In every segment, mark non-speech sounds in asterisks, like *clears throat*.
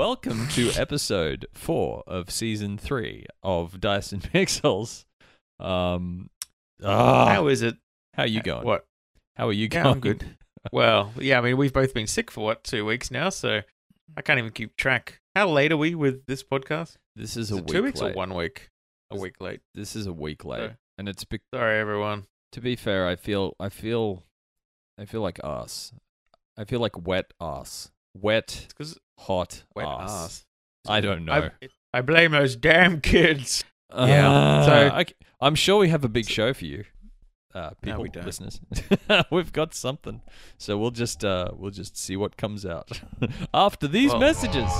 Welcome to *laughs* episode four of season three of Dice and *laughs* Pixels. Um, ah, How is it? how are you going? What? How are you Yeah, going? I'm good. *laughs* Well, yeah, I mean, we've both been sick for what, two weeks now, so I can't even keep track. How late are we with this podcast? This is Is a week two weeks late. or one week? A Is- week late. This is a week late, So- and it's be- Sorry, everyone. to be fair. I feel, I feel, I feel like ass. I feel like wet ass. Wet, because hot wet ass. ass. I don't know. I, I blame those damn kids. Uh, Yeah, so- I, I'm sure we have a big show for you, uh, No, we don't. listeners. *laughs* We've got something, so we'll just uh, we'll just see what comes out *laughs* after these Well- messages.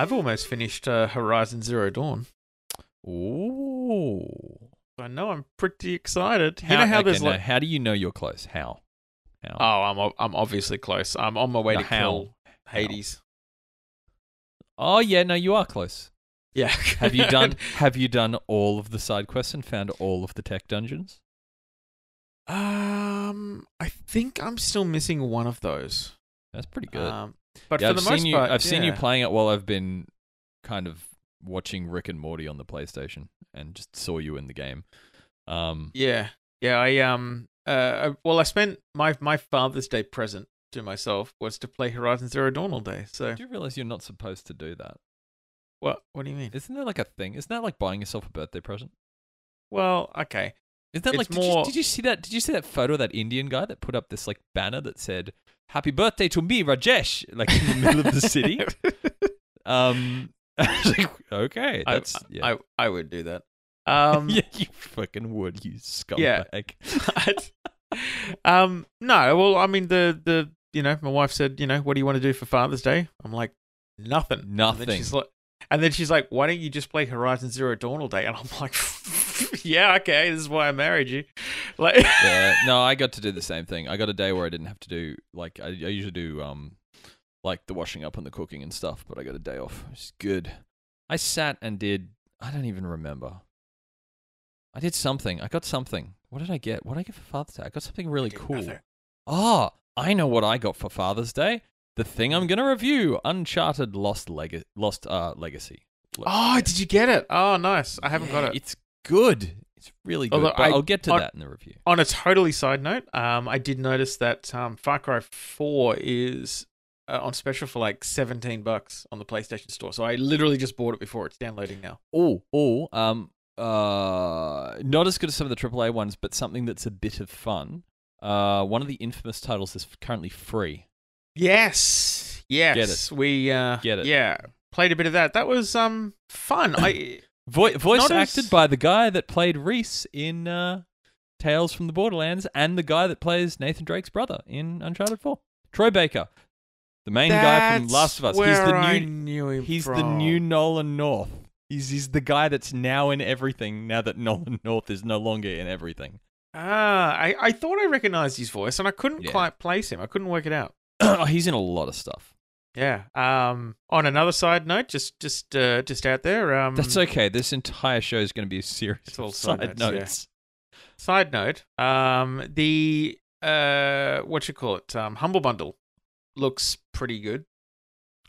I've almost finished uh, Horizon Zero Dawn. Ooh. I know I'm pretty excited. How, you know how okay, there's like how do you know you're close? How? How? oh I'm I'm obviously close. I'm on my way No, to how? kill Hades. Oh yeah, no, you are close. Yeah. Have you done *laughs* Have you done all of the side quests and found all of the tech dungeons? Um, I think I'm still missing one of those. That's pretty good. Um, but yeah, for I've the seen most you. part, I've seen you yeah. playing it while I've been kind of watching Rick and Morty on the PlayStation, and just saw you in the game. Um, Yeah, yeah. I um, uh, well, I spent my my Father's Day present to myself was to play Horizon Zero Dawn all day. So do you realize you're not supposed to do that? what? What do you mean? Isn't that like a thing? Isn't that like buying yourself a birthday present? Well, okay. Isn't that It's like? Did, you, more- did you see that? Did you see that photo of that Indian guy that put up this like banner that said "Happy Birthday to me, Rajesh," like in the middle of the city? *laughs* Um, *laughs* I like, okay, I, that's yeah. I I would do that. *laughs* Um, yeah, you fucking would, you scumbag. Yeah. um, no. Well, I mean, the the you know, my wife said, you know, what do you want to do for Father's Day? I'm like, nothing. Nothing. she's like, and then she's like, why don't you just play Horizon Zero Dawn all day? And I'm *laughs* like, yeah, okay, this is why I married you. Like, yeah, no, *laughs* I got to do the same thing. I got a day where I didn't have to do like I, I usually do um like the washing up and the cooking and stuff, but I got a day off. It's good. I sat and did I don't even remember. I did something. I got something. What did I get? What did I get for Father's Day? I got something really cool. Nothing. Oh, I know what I got for Father's Day. The thing I'm gonna review: Uncharted Lost Leg- Lost uh, Legacy. Oh, did you get it? Oh, nice. I haven't got it. It's good. It's really good. Although but I- I'll get to on- that in the review. On a totally side note, um, I did notice that um, Far Cry 4 is uh, on special for like 17 bucks on the PlayStation Store. So I literally just bought it before it's downloading now. Oh, oh, um, uh, not as good as some of the AAA ones, but something that's a bit of fun. Uh, one of the infamous titles is currently free. Yes. Yes. Get it. We uh Get it. Yeah. Played a bit of that. That was um fun. I *clears throat* Vo- voice Not as- acted by the guy that played Rhys in uh, Tales from the Borderlands and the guy that plays Nathan Drake's brother in Uncharted 4. Troy Baker, the main guy from Last of Us. Where He's the I new knew him He's the new Nolan North. He's he's the guy that's now in everything. Now that *laughs* Nolan North is no longer in everything. Ah, I, I thought I recognized his voice and I couldn't Yeah. quite place him. I couldn't work it out. *clears throat* he's in a lot of stuff. Yeah. Um on another side note, just just uh just out there, um That's okay. This entire show is going to be a series It's all side side notes, yeah. Side note, um, the uh, what you call it, um, Humble Bundle looks pretty good.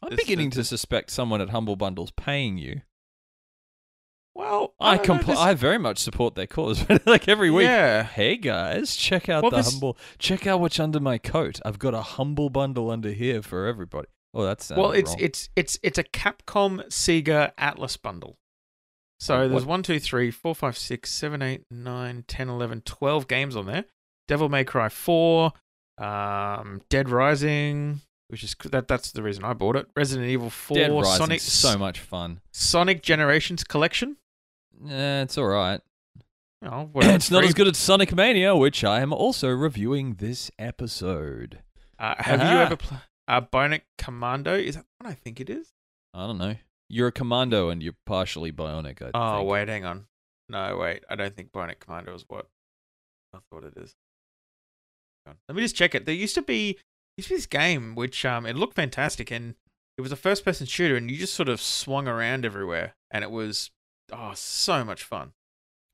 I'm beginning to suspect someone at Humble Bundle's paying you. Well, I don't compl- this- I very much support their cause. *laughs* like every week, Yeah, hey guys, check out Well, the this- humble. Check out what's under my coat. I've got a humble bundle under here for everybody. Oh, that's well, it's it's it's it's a Capcom Sega Atlus bundle. So there's what- one, two, three, four, five, six, seven, eight, nine, 10, 11, 12 games on there. Devil May Cry 4, um, Dead Rising, which is that that's the reason I bought it. Resident Evil 4, Dead Rising's Sonic so much fun. Sonic Generations Collection. Eh, it's all right. Know, *clears throat* whatever, it's not as good as Sonic Mania, which I am also reviewing this episode. Uh, have you ever played uh, Bionic Commando? Is that what I think it is? I don't know. You're a commando and you're partially bionic. I Oh, think. wait, hang on. No, wait. I don't think Bionic Commando is what I thought it is. Let me just check it. There used to be used to be this game which um it looked fantastic and it was a first person shooter and you just sort of swung around everywhere and it was oh so much fun.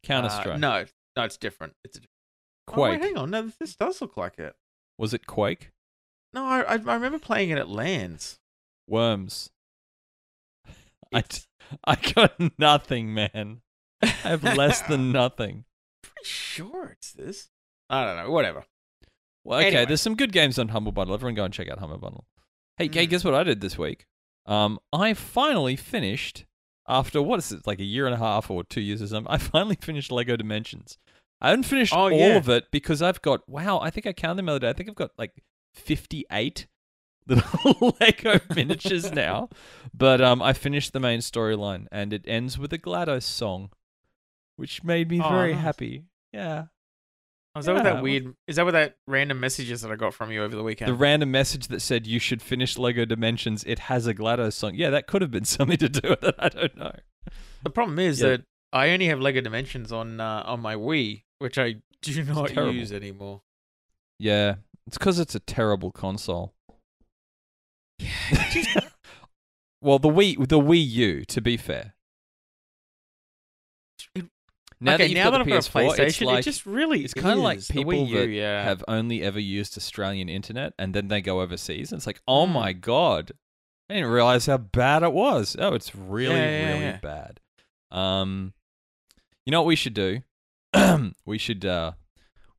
Counter Uh, Strike. no, no, it's different. It's a, Oh, wait, Quake. hang on, no, this does look like it. Was it Quake? No, I I, I remember playing it at LANs. Worms. *laughs* I, I got *laughs* nothing, man. I have less than *laughs* nothing. Pretty sure it's this. I don't know. Whatever. Well, okay, Anyway. there's some good games on Humble Bundle. Everyone go and check out Humble Bundle. Hey, hey, Mm. guess what I did this week? Um, I finally finished after what is it, like a year and a half or two years or something. I *laughs* finally finished Lego Dimensions. I haven't finished Oh, all yeah. of it because I've got wow. I think I counted them the other day. I think I've got like 58 *laughs* little Lego *laughs* miniatures now. But um, I finished the main storyline, and it ends with a GLaDOS song, which made me Oh, very nice. happy. Yeah. Oh, is that what that weird? Is that what that random messages that I got from you over the weekend? The random message that said you should finish Lego Dimensions. It has a GLaDOS song. Yeah, that could have been *laughs* something to do with it. I don't know. The problem is Yeah. that I only have Lego Dimensions on uh, on my Wii, which I do not use anymore. Yeah, it's because it's a terrible console. Yeah. *laughs* *laughs* well, the Wii, the Wii U. To be fair, now okay, that now that I've got a PS4, it's PlayStation, like it just really it's kind of like people U, that yeah. have only ever used Australian internet and then they go overseas. And it's like, oh Mm. my god, I didn't realize how bad it was. Oh, it's really, Yeah, yeah, really bad. Um, you know what we should do? *clears throat* we should, uh,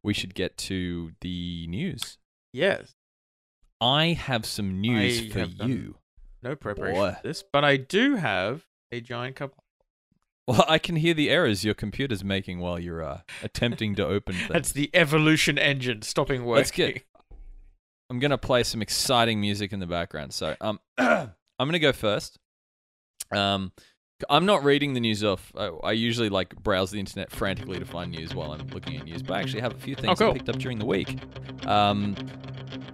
we should get to the news. yes, I have some news I for you. no preparation Boy. for this, but I do have a giant cup. Well, I can hear the errors your computer's making while you're uh, attempting to open *laughs* things. That's the evolution engine stopping working. Let's get- I'm gonna play some exciting music in the background. So um, *clears throat* *clears throat* I'm gonna go first. Um, I'm not reading the news off. I, I usually like browse the internet frantically to find news while I'm looking at news, but I actually have a few things Oh, cool. I picked up during the week. Um,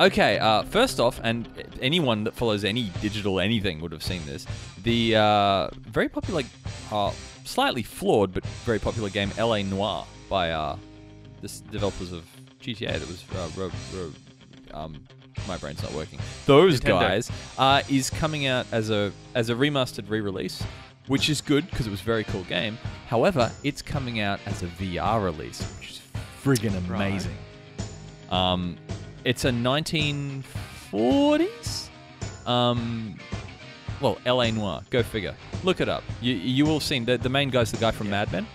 okay. Uh, first off, and anyone that follows any digital anything would have seen this. The uh, very popular, uh, slightly flawed but very popular game L.A. Noire by uh, the developers of GTA. That was uh, ro- ro- um, my brain's not working. Those Nintendo. guys uh, is coming out as a as a remastered re-release, which is good because it was a very cool game. However, it's coming out as a VR release, which is friggin' Right. amazing. Um, it's a 1940s. Um, well, L.A. Noire. Go figure. Look it up. You you will have seen the the main guy's the guy from Mad Men,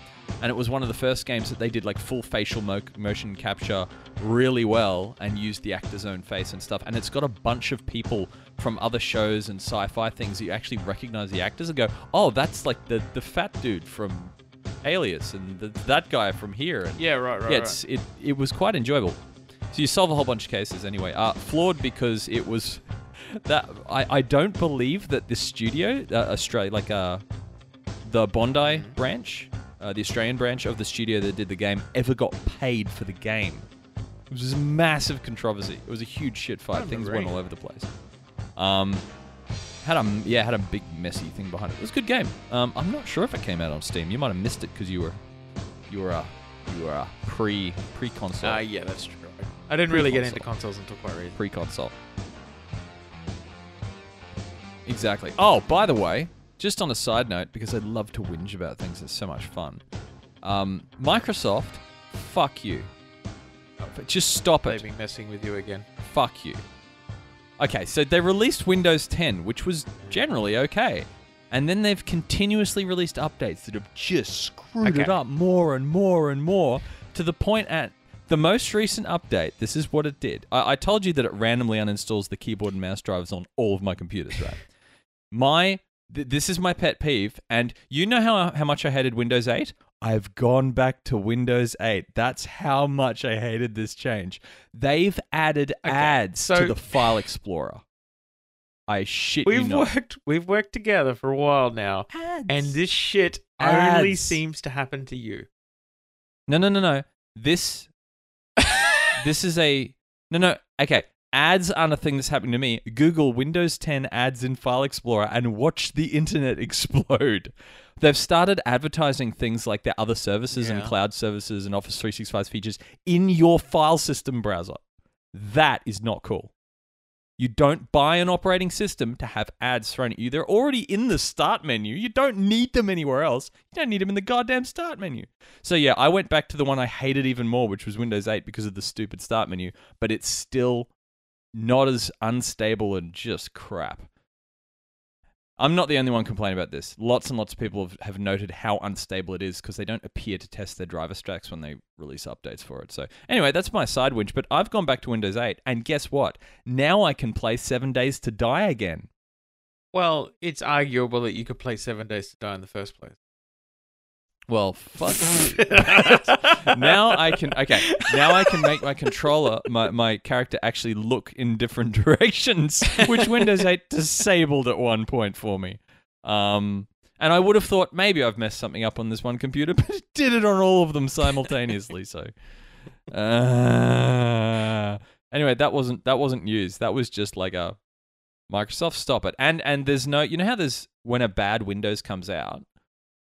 and it was one of the first games that they did like full facial mo- motion capture really well and used the actor's own face and stuff. And it's got a bunch of people from other shows and sci-fi things that you actually recognize the actors and go, oh, that's like the the fat dude from Alias and the, that guy from here. And Yeah, right, right. yeah, right. it's, it it was quite enjoyable. So you solve a whole bunch of cases anyway. Uh, flawed because it was that I, I don't believe that this studio, uh, Australia, like uh, the Bondi Mm-hmm. branch, uh, the Australian branch of the studio that did the game, ever got paid for the game. It was a massive controversy. It was a huge shit fight. Things went all over the place. Um, had a yeah had a big messy thing behind it. It was a good game. Um, I'm not sure if it came out on Steam. You might have missed it because you were you were uh, you were uh, pre pre console Ah, yeah, that's true. I didn't really get into consoles until quite recently. pre console. Exactly. Oh, by the way, just on a side note, because I love to whinge about things, it's so much fun. Um, Microsoft, fuck you. Just stop it. They've been messing with you again. Fuck you. Okay, so they released Windows 10, which was generally okay. And then they've continuously released updates that have just screwed it up more and more and more to the point at the most recent update. This is what it did. I, I told you that it randomly uninstalls the keyboard and mouse drivers on all of my computers, right? My th- this is my pet peeve, and you know how how much I hated Windows 8. I've gone back to Windows 8. That's how much I hated this change. They've added Okay, ads so- to the File Explorer. I shit you We've not. worked we've worked together for a while now, ads. and this shit only seems to happen to you. no, no, no, no. This *laughs* this is a no, no. Okay, ads aren't a thing that's happening to me. Google Windows 10 ads in File Explorer and watch the internet *laughs* explode. They've started advertising things like their other services and cloud services and Office 365 features in your file system browser. That is not cool. You don't buy an operating system to have ads thrown at you. They're already in the start menu. You don't need them anywhere else. You don't need them in the goddamn start menu. So yeah, I went back to the one I hated even more, which was Windows 8 because of the stupid start menu, but it's still not as unstable and just crap. I'm not the only one complaining about this. Lots and lots of people have, have noted how unstable it is because they don't appear to test their driver stacks when they release updates for it. So, anyway, that's my side winch. But I've gone back to Windows 8, and guess what? Now I can play Seven Days to Die again. Well, it's arguable that you could play Seven Days to Die in the first place. Well, fuck *laughs* now I can okay. Now I can make my controller, my, my character actually look in different *laughs* directions, which Windows 8 disabled at one point for me. Um, and I would have thought maybe I've messed something up on this one computer, *laughs* but it did it on all of them simultaneously. So, uh, anyway, that wasn't that wasn't news. That was just like a Microsoft stop it. And and there's no, you know how there's when a bad Windows comes out,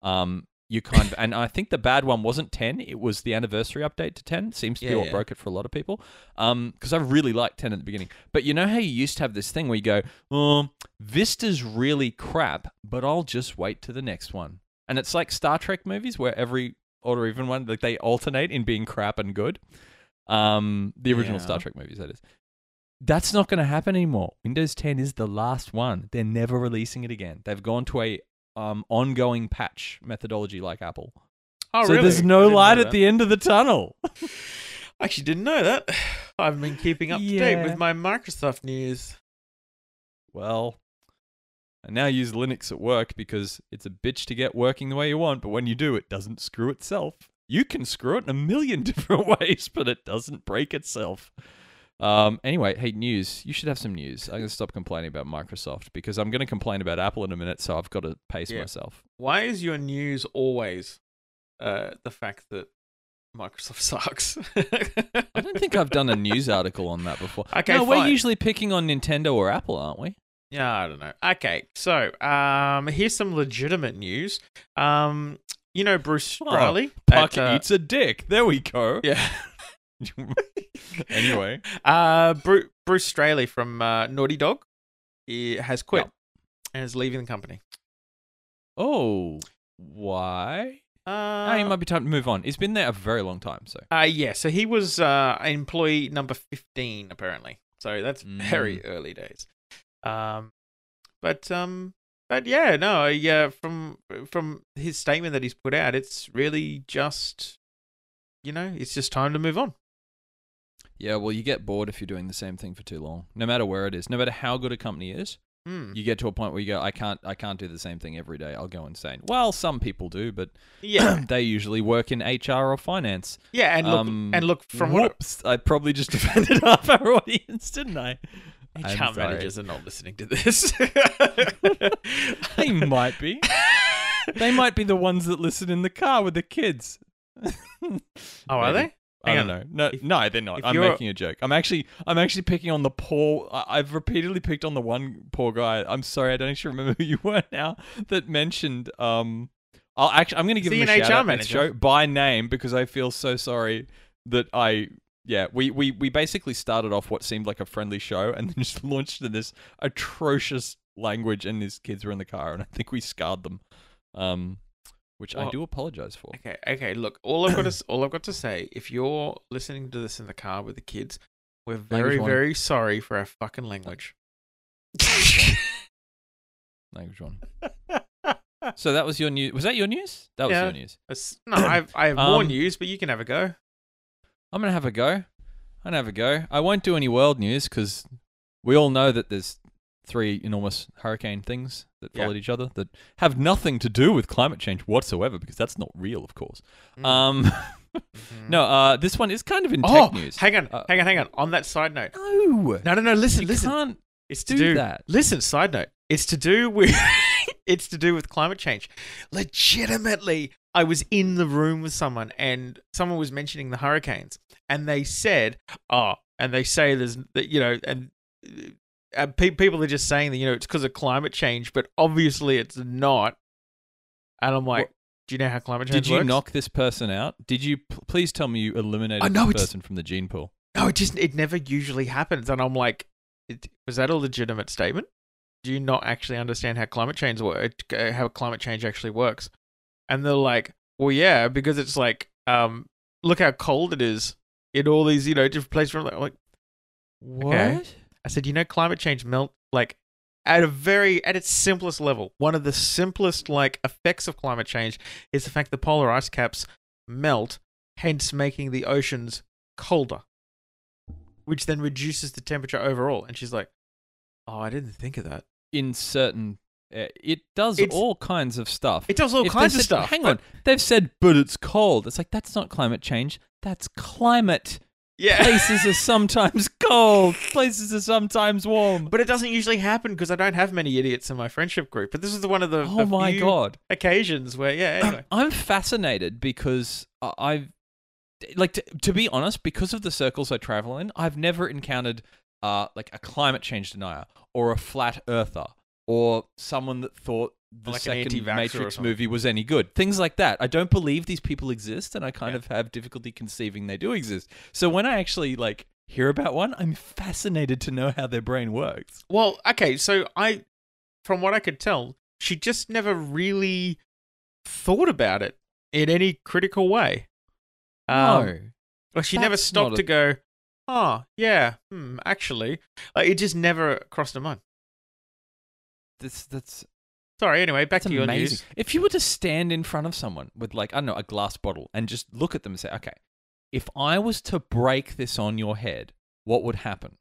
um, you kind of, and I think the bad one wasn't 10, it was the anniversary update to 10. Seems to be what yeah. broke it for a lot of people. Um, because I really liked 10 at the beginning. But you know how you used to have this thing where you go, um, Vista's really crap, but I'll just wait to the next one. And it's like Star Trek movies where every odd or even one, like they alternate in being crap and good. Um, the original Yeah. Star Trek movies, that is. That's not going to happen anymore. Windows 10 is the last one. They're never releasing it again. They've gone to a um, ongoing patch methodology like Apple. Oh, so really? there's no light at the end of the tunnel. *laughs* I actually didn't know that. *sighs* I've been keeping up to date with my Microsoft news. well, I now use Linux at work because it's a bitch to get working the way you want, but when you do, it doesn't screw itself. You can screw it in a million *laughs* different ways, but it doesn't break itself. Um, anyway, hey, news. You should have some news. I'm going to stop complaining about Microsoft because I'm going to complain about Apple in a minute, so I've got to pace Yeah. myself. Why is your news always uh, the fact that Microsoft *laughs* sucks? I don't think I've done a news article on that before. *laughs* Okay, no, we're usually picking on Nintendo or Apple, aren't we? Yeah, I don't know. Okay, so um, here's some legitimate news. Um, you know Bruce Oh? Puck at, uh, eats a dick. There we go. Yeah. *laughs* *laughs* anyway, Uh, Bruce, Bruce Straley from uh, Naughty Dog he has quit Yep. and is leaving the company. oh, why? Uh, oh, it might be time to move on. He's been there a very long time, so uh, yeah, so he was uh, employee number 15, apparently. So that's very early days. Um, but um, but yeah, no, yeah, from from his statement that he's put out, it's really just, you know, it's just time to move on. Yeah. Well, you get bored if you're doing the same thing for too long. No matter where it is, no matter how good a company is, Hmm. you get to a point where you go, I can't, I can't do the same thing every day. I'll go insane. Well, some people do, but Yeah, *clears throat* they usually work in HR or finance. yeah, and look, Um, and look from what Whoops! I probably just *laughs* offended half our audience, didn't I? HR managers are not listening to this. *laughs* They might be. they might be the ones that listen in the car with the kids. oh, are they? I Hang don't on. know. No, If- no, they're not. if I'm you're- making a joke. I'm actually, I'm actually picking on the poor. I- I've repeatedly picked on the one poor guy. I'm sorry, I don't actually remember who *laughs* you were now that mentioned. Um, I'll actually, I'm going to give Is him a an shout HR out next manager? show by name because I feel so sorry that I. Yeah, we, we, we basically started off what seemed like a friendly show and then *laughs* just launched in this atrocious language, and his kids were in the car, and I think we scarred them, um, which I do apologize for. Okay, okay. Look, all I've got to all I've got to say, if you're listening to this in the car with the kids, we're very, very sorry for our fucking language. *laughs* Language one. *laughs* So that was your news. Was that your news? That was Yeah. your news. No, I've, I have more Um, news, but you can have a go. I'm gonna have a go. I'm gonna have a go. I won't do any world news because we all know that there's three enormous hurricane things that Yeah. followed each other that have nothing to do with climate change whatsoever because that's not real, of course. Mm. Um, *laughs* Mhm. no, uh, this one is kind of in Oh, tech news. hang on, Uh, hang on, hang on. On that side note, no, no, no, no. Listen, you listen. can't It's to do do that. Listen, side note. It's to do with *laughs* it's to do with climate change. Legitimately, I was in the room with someone and someone was mentioning the hurricanes and they said, "Oh, and they say there's that you know and uh, pe- people are just saying that you know it's because of climate change, but obviously it's not." And I'm like, What- "Do you know how climate change Did you works?" knock this person out? Did you? p- Please tell me you eliminated Oh, no, this person from the gene pool. No, it just it never usually happens, and I'm like, it, was that a legitimate statement? Do you not actually understand how climate change work? How climate change actually works? And they're like, well, yeah, because it's like, um, look how cold it is in all these, you know, different places. I'm like, What? Okay. I said, you know, climate change melt like at a very at its simplest level. One of the simplest like effects of climate change is the fact the polar ice caps melt, hence making the oceans colder, which then reduces the temperature overall. And she's like, "Oh, I didn't think of that." In certain, uh, it does It's- all kinds of stuff. It does all If kinds of said- stuff. Hang on, they've said, but it's cold. It's like that's not climate change. That's climate. Yeah. Places are sometimes *laughs* cold. Places are sometimes warm. But it doesn't usually happen because I don't have many idiots in my friendship group. But this is one of the, Oh my god. occasions where, yeah, *clears throat* anyway. I'm fascinated because I- I've like to, to be honest, because of the circles I travel in, I've never encountered uh like a climate change denier or a flat earther or someone that thought the Like second Matrix movie was any good. Things like that. I don't believe these people exist and I kind Yeah. of have difficulty conceiving they do exist. So when I actually like hear about one, I'm fascinated to know how their brain works. Well, okay, so I, from what I could tell, she just never really thought about it in any critical way. Um, no. Like she never stopped a- to go, oh, yeah, hmm, actually. Like, it just never crossed her mind. This that's Sorry, anyway, back That's to your news. If you were to stand in front of someone with like I don't know a glass bottle and just look at them and say, "Okay, if I was to break this on your head, what would happen?"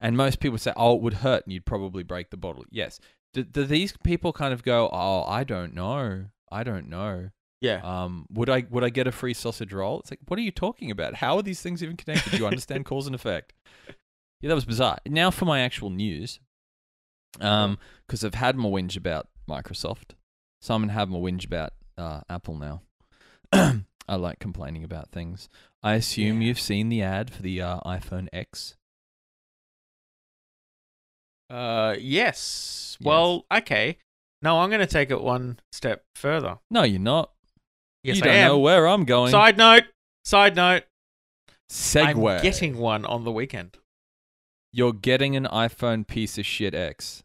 And most people say, "Oh, it would hurt, and you'd probably break the bottle." Yes. Do, do these people kind of go, "Oh, I don't know. I don't know. Yeah. Um, would I would I get a free sausage roll?" It's like, what are you talking about? How are these things even connected? Do you understand *laughs* cause and effect? Yeah, that was bizarre. Now for my actual news. Um, because I've had my whinge about Microsoft. So I'm gonna have my whinge about uh, Apple now. *clears throat* I like complaining about things. I assume Yeah. you've seen the ad for the uh, iPhone X. Uh, yes. Well, okay. No, I'm going to take it one step further. No, you're not. Yes, you I don't am. know where I'm going. Side note. Side note. Segway. I'm getting one on the weekend. You're getting an iPhone piece of shit X.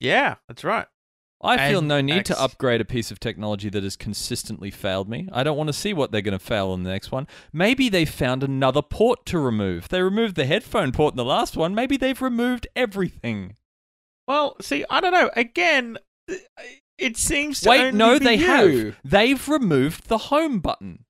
Yeah, that's right. I feel no need X. to upgrade a piece of technology that has consistently failed me. I don't want to see what they're going to fail on the next one. Maybe they found another port to remove. They removed the headphone port in the last one. Maybe they've removed everything. Well, see, I don't know. Again, it seems to Wait, no, they you. have. They've removed the home button.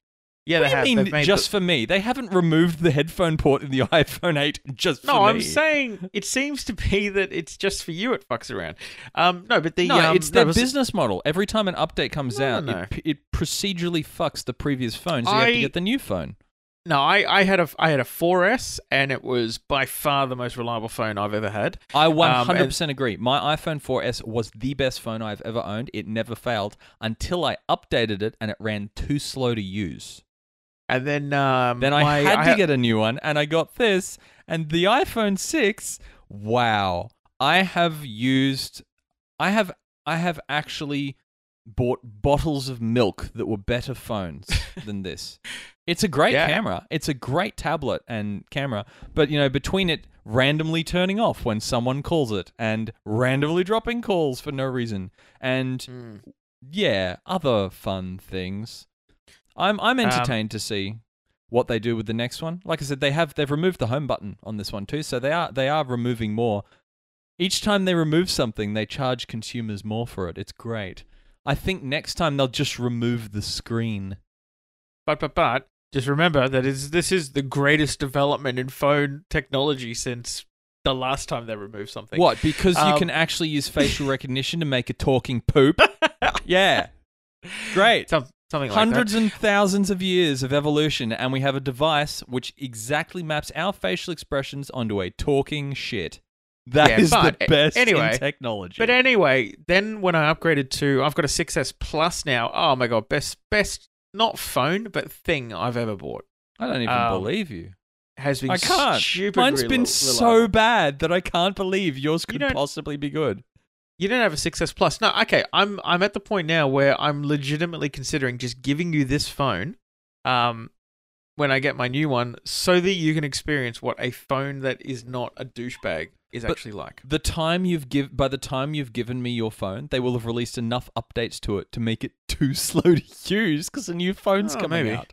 Yeah, what they do you They've mean just the- for me? They haven't removed the headphone port in the *laughs* iPhone 8 just for No. I'm saying it seems to be that it's just for you. It fucks around. Um, no, but the no, um, it's their business model. Every time an update comes No, out, no. It, it procedurally fucks the previous phone, so you have to get the new phone. No, I, I had a I had a 4S, and it was by far the most reliable phone I've ever had. I Um, 100% agree. My iPhone 4S was the best phone I've ever owned. It never failed until I updated it and it ran too slow to use. And then um, Then I my- had to ha- get a new one and I got this and the iPhone 6. Wow. I have used I have I have actually bought bottles of milk that were better phones *laughs* than this. It's a great Yeah. camera. It's a great tablet and camera, but you know, between it randomly turning off when someone calls it and randomly dropping calls for no reason and Mm. yeah, other fun things. I'm I'm Um, entertained to see what they do with the next one. Like I said, they have they've removed the home button on this one too, so they are they are removing more. Each time they remove something, they charge consumers more for it. It's great. I think next time they'll just remove the screen. But but but just remember that is this is the greatest development in phone technology since the last time they removed something. What? Because you Um, can actually use facial *laughs* recognition to make a talking poop. *laughs* yeah. Great. Some, something like Hundreds and thousands of years of evolution, and we have a device which exactly maps our facial expressions onto a talking shit. That Yeah, is the best anyway, in technology. But anyway, then when I upgraded to, I've got a 6S Plus now. Oh my god, best best not phone but thing I've ever bought. I don't even um, believe you. Has been I can't. Mine's been so bad that I can't believe yours could possibly be good. You don't have a 6S Plus. No, okay. I'm I'm at the point now where I'm legitimately considering just giving you this phone, um, when I get my new one so that you can experience what a phone that is not a douchebag is But- actually like. The time you've give by the time you've given me your phone, they will have released enough updates to it to make it too *laughs* slow to use because a new phone's Oh, coming maybe. out.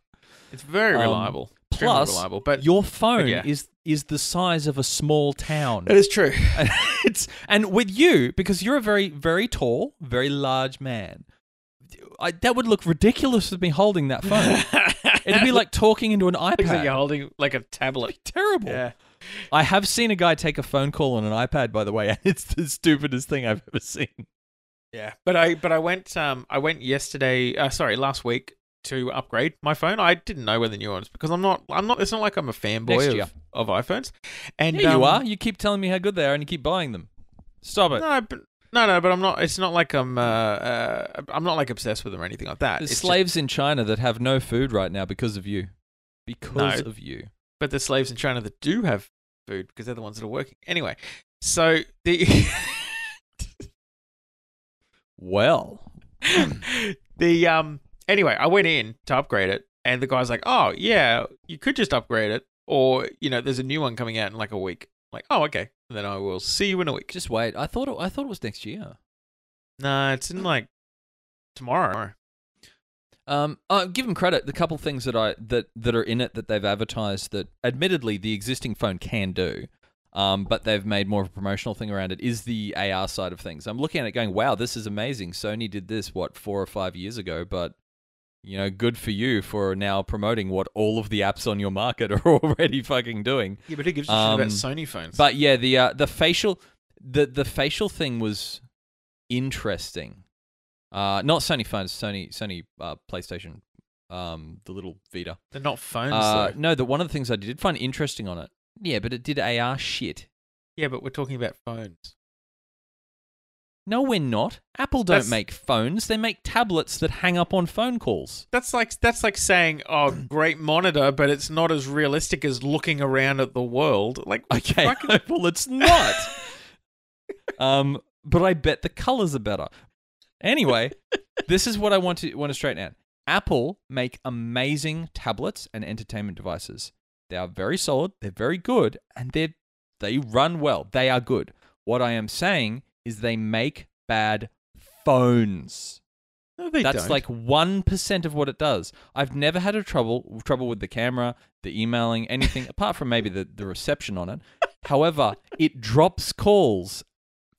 It's very Um, reliable. Extremely Plus, reliable, but your phone yeah. is is the size of a small town. that is true. *laughs* and it's and with you because you're a very very tall, very large man. I, that would look ridiculous with me holding that phone. *laughs* It'd be like talking into an Looks like iPad. you're holding like a tablet. Terrible. Yeah. I have seen a guy take a phone call on an iPad, by the way, *laughs* and it's the stupidest thing I've ever seen. Yeah, but I but I went um I went yesterday uh, sorry last week to upgrade my phone. I didn't know where the new ones because I'm not I'm not it's not like I'm a fanboy of, of iPhones. And Yeah, you um, are. You keep telling me how good they are, and you keep buying them. Stop it. No, but no, no, but I'm not. It's not like I'm. Uh, uh, I'm not like obsessed with them or anything like that. There's It's just- slaves in China that have no food right now because of you. Because No. of you. but the slaves in China that do have food because they're the ones that are working. Anyway, so the *laughs* Well, *laughs* the um anyway, I went in to upgrade it, and the guy's like, "Oh yeah, you could just upgrade it, or you know, there's a new one coming out in like a week." I'm like, oh okay, then I will see you in a week. just wait. I thought it, I thought it was next year. Nah, it's in like tomorrow. Um, uh, give them credit. The couple things that I that that are in it that they've advertised that, admittedly, the existing phone can do, um, but they've made more of a promotional thing around it. Is the AR side of things? I'm looking at it, going, "Wow, this is amazing." Sony did this what four or five years ago, but you know, good for you for now promoting what all of the apps on your market *laughs* are already fucking doing. Yeah, but who gives a Um, shit about Sony phones? But yeah, the uh, the facial the the facial thing was interesting. Uh, not Sony phones, Sony Sony uh, PlayStation, um, the little Vita. they're not phones Uh, though. no, the one of the things I did find interesting on it. Yeah, but it did AR shit. Yeah, but we're talking about phones. No, we're not. Apple don't That's- make phones; they make tablets that hang up on phone calls. That's like that's like saying, "Oh, great monitor," but it's not as realistic as looking around at the world. Like, *laughs* Okay, fucking- *laughs* well, it's not. *laughs* um, but I bet the colors are better. Anyway, this is what I want to want to straighten out. Apple make amazing tablets and entertainment devices. They are very solid. They're very good, and they they run well. They are good. What I am saying is they make bad phones. no, they That's don't. like one percent of what it does. I've never had a trouble trouble with the camera, the emailing, anything *laughs* apart from maybe the, the reception on it. However, it drops calls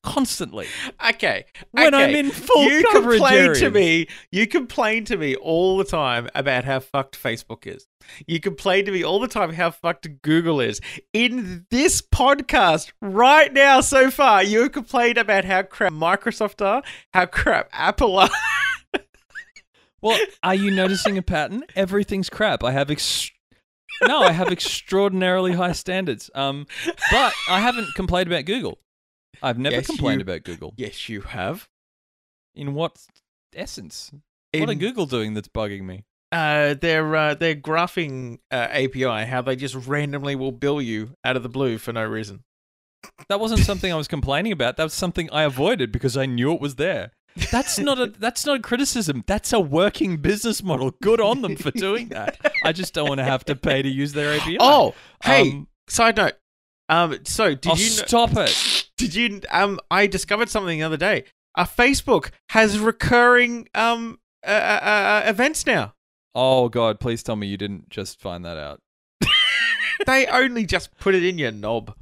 constantly okay. when okay. I'm in full you coverage complain to me. You complain to me all the time about how fucked Facebook is. You complain to me all the time how fucked Google is. In this podcast right now, so far, you have complained about how crap Microsoft are, how crap Apple are. *laughs* Well, are you noticing a pattern? Everything's crap. I have ex- no, I have *laughs* extraordinarily high standards. Um, but I haven't complained about Google. I've never Yes, complained you- about Google. yes, you have. In what essence? what are Google doing that's bugging me? uh, their uh, their graphing uh, API, how they just randomly will bill you out of the blue for no reason. That wasn't something I was complaining about. That was something I avoided because I knew it was there. That's not a *laughs* that's not a criticism. That's a working business model. Good on them for doing that. I just don't want to have to pay to use their API. Oh, hey, Um, side note. Um, so did oh, you stop it? Did you um? I discovered something the other day. Uh, Facebook has recurring um uh, uh, uh, events now. Oh God, please tell me you didn't just find that out. *laughs* They only just put it in your knob.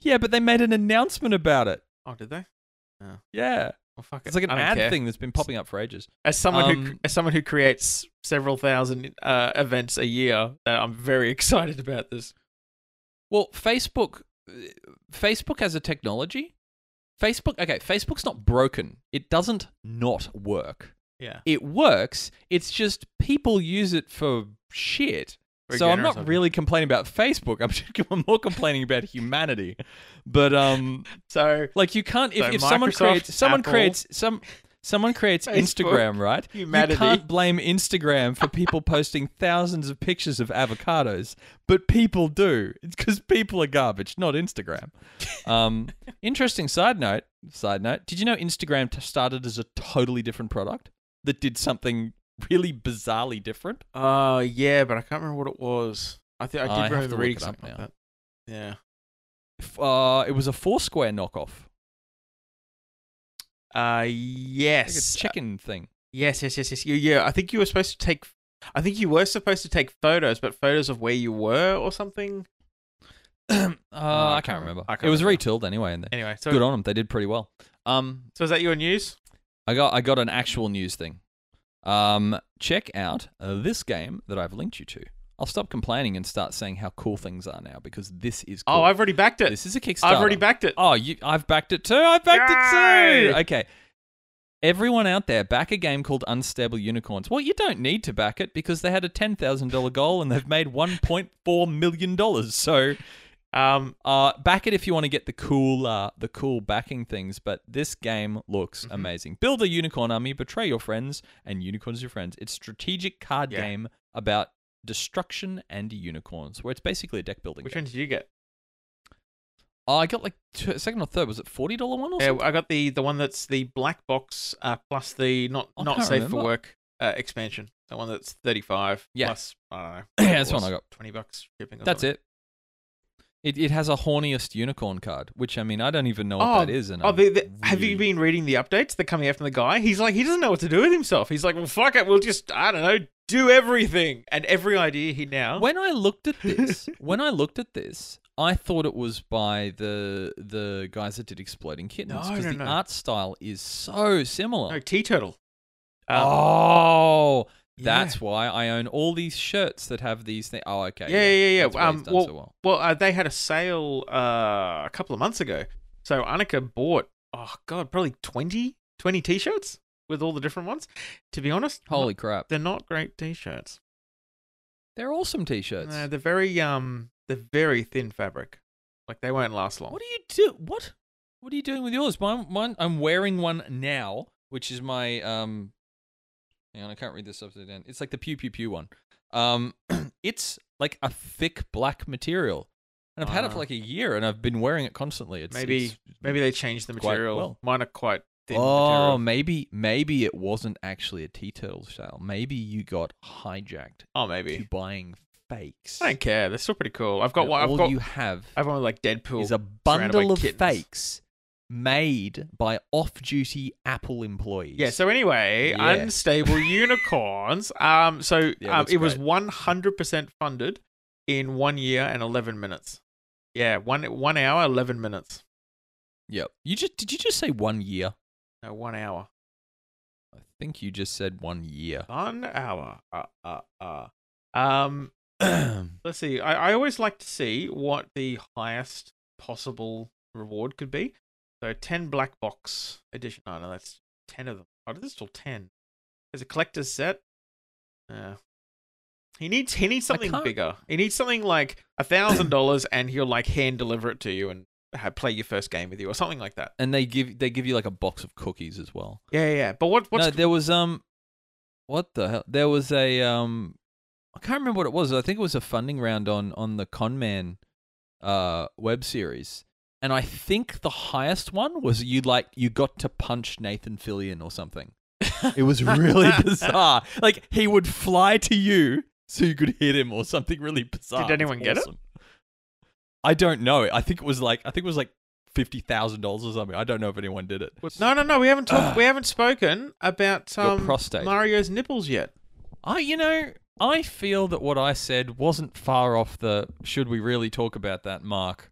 Yeah, but they made an announcement about it. Oh, did they? Yeah, Oh, fuck it. it's like an ad care. thing that's been popping up for ages. As someone who Um, as someone who creates several thousand uh, events a year, uh, I'm very *laughs* excited about this. Well, Facebook, uh, Facebook as a technology, Facebook. Okay, Facebook's not broken. It doesn't not work. Yeah. It works. It's just people use it for shit. So I'm not really complaining about Facebook. I'm, *laughs* just, I'm more complaining about humanity. But um, *laughs* So like you can't if, So if someone creates someone Apple, creates some someone creates Facebook, Instagram, right? humanity. You can't blame Instagram for people *laughs* posting thousands of pictures of avocados, but people do. It's because people are garbage, not Instagram. Um, *laughs* interesting side note. Side note. Did you know Instagram t- started as a totally different product that did something really bizarrely different. Uh, yeah, but I can't remember what it was. I think I did I have to remember reading something like that. Yeah. Uh, it was a Foursquare knockoff, Uh, like a yes. chicken thing. Yes, yes, yes, yes. You, yeah, I think you were supposed to take. I think you were supposed to take photos, but photos of where you were or something. *clears throat* uh, I, can't remember. I can't it was remember. retooled anyway, and Anyway, so good on them. They did pretty well. Um, so is that your news? I got I got an actual news thing. Um, check out uh, this game that I've linked you to. I'll stop complaining and start saying how cool things are now because this is cool. Oh, I've already backed it. this is a Kickstarter. I've already backed it. Oh, you, I've backed it too. I've backed it too. Okay. Everyone out there, back a game called Unstable Unicorns. Well, you don't need to back it because they had a ten thousand dollar goal and they've made one point four million dollars. So, Um, uh, back it if you want to get the cool, uh, the cool backing things. But this game looks Mhm. amazing. Build a unicorn army, betray your friends, and unicorns your friends. It's strategic card Yeah. game about destruction and unicorns, where it's basically a deck building. which game. one did you get? Oh, I got like two, second or third. Was it forty dollar one or Yeah, something? I got the the one that's the black box uh, plus the not I not safe remember. for work uh, expansion. The one that's thirty five. Yeah. Plus I don't know. *clears throat* Yeah, that's one I got. Twenty bucks shipping. That's something. it. It it has a horniest unicorn card, which I mean I don't even know what Oh, that is. And Oh, the, the, have you been reading the updates? They're coming out from the guy. He's like, he doesn't know what to do with himself. He's like, well, fuck it. We'll just, I don't know, do everything. And every idea he now. When I looked at this, *laughs* when I looked at this, I thought it was by the the guys that did Exploding Kittens because no, the no. art style is so similar. no, TeeTurtle. Um, oh. That's why I own all these shirts that have these things. Oh, okay. Yeah, yeah, yeah. That's Um, well, so well. Well, uh, they had a sale uh, a couple of months ago. So Annika bought, oh, God, probably 20, 20 t shirts with all the different ones. To be honest, Holy not- crap! they're not great t shirts. They're awesome t-shirts. No, they're very, um, they're very thin fabric. Like they won't last long. What do you do? What? What are you doing with yours? Mine, mine. I'm wearing one now, which is my um. Hang on, I can't read this upside down. It's like the pew pew pew one. Um, *clears throat* it's like a thick black material, and I've had it for Ah. like a year, and I've been wearing it constantly. It's Maybe- it's Maybe they changed the Quite material. well. Mine are quite thin oh, material. maybe maybe it wasn't actually a TeeTurtle sale. Maybe you got hijacked Oh, to maybe. buying fakes. I don't care. They're still pretty cool. I've got And one. I've all got. you have I have one with like Deadpool. is a surrounded by bundle of kittens. fakes made by off-duty Apple employees. Yeah. So anyway, Yeah. unstable *laughs* unicorns. Um. So Yeah, um, it was one hundred percent funded in one year and eleven minutes. Yeah. One one hour, eleven minutes. Yep. You just did you just say one year? No, one hour. I think you just said one year. One hour. Uh. Uh. Uh. Um. *clears throat* Let's see. I, I always like to see what the highest possible reward could be. So ten black box edition. Oh no, that's ten of them. Oh, this is still ten. There's a collector's set. Yeah. He needs he needs something bigger. He needs something like a thousand *coughs* dollars, and he'll like hand deliver it to you and ha- play your first game with you or something like that. and they give they give you like a box of cookies as well. Yeah, yeah. yeah. But what what's no, there was um, what the hell? There was a um, I can't remember what it was. I think it was a funding round on on the Con Man, uh, web series, and I think the highest one was you like you got to punch Nathan Fillion or something. It was really *laughs* bizarre. Like he would fly to you so you could hit him or something really bizarre. Did anyone It's get it? I don't know. I think it was like I think it was like fifty thousand dollars or something. I don't know if anyone did it. no, no, no. We haven't talked. *sighs* we haven't spoken about um, prostate. Mario's nipples yet. I, you know, I feel that what I said wasn't far off the should we really talk about that mark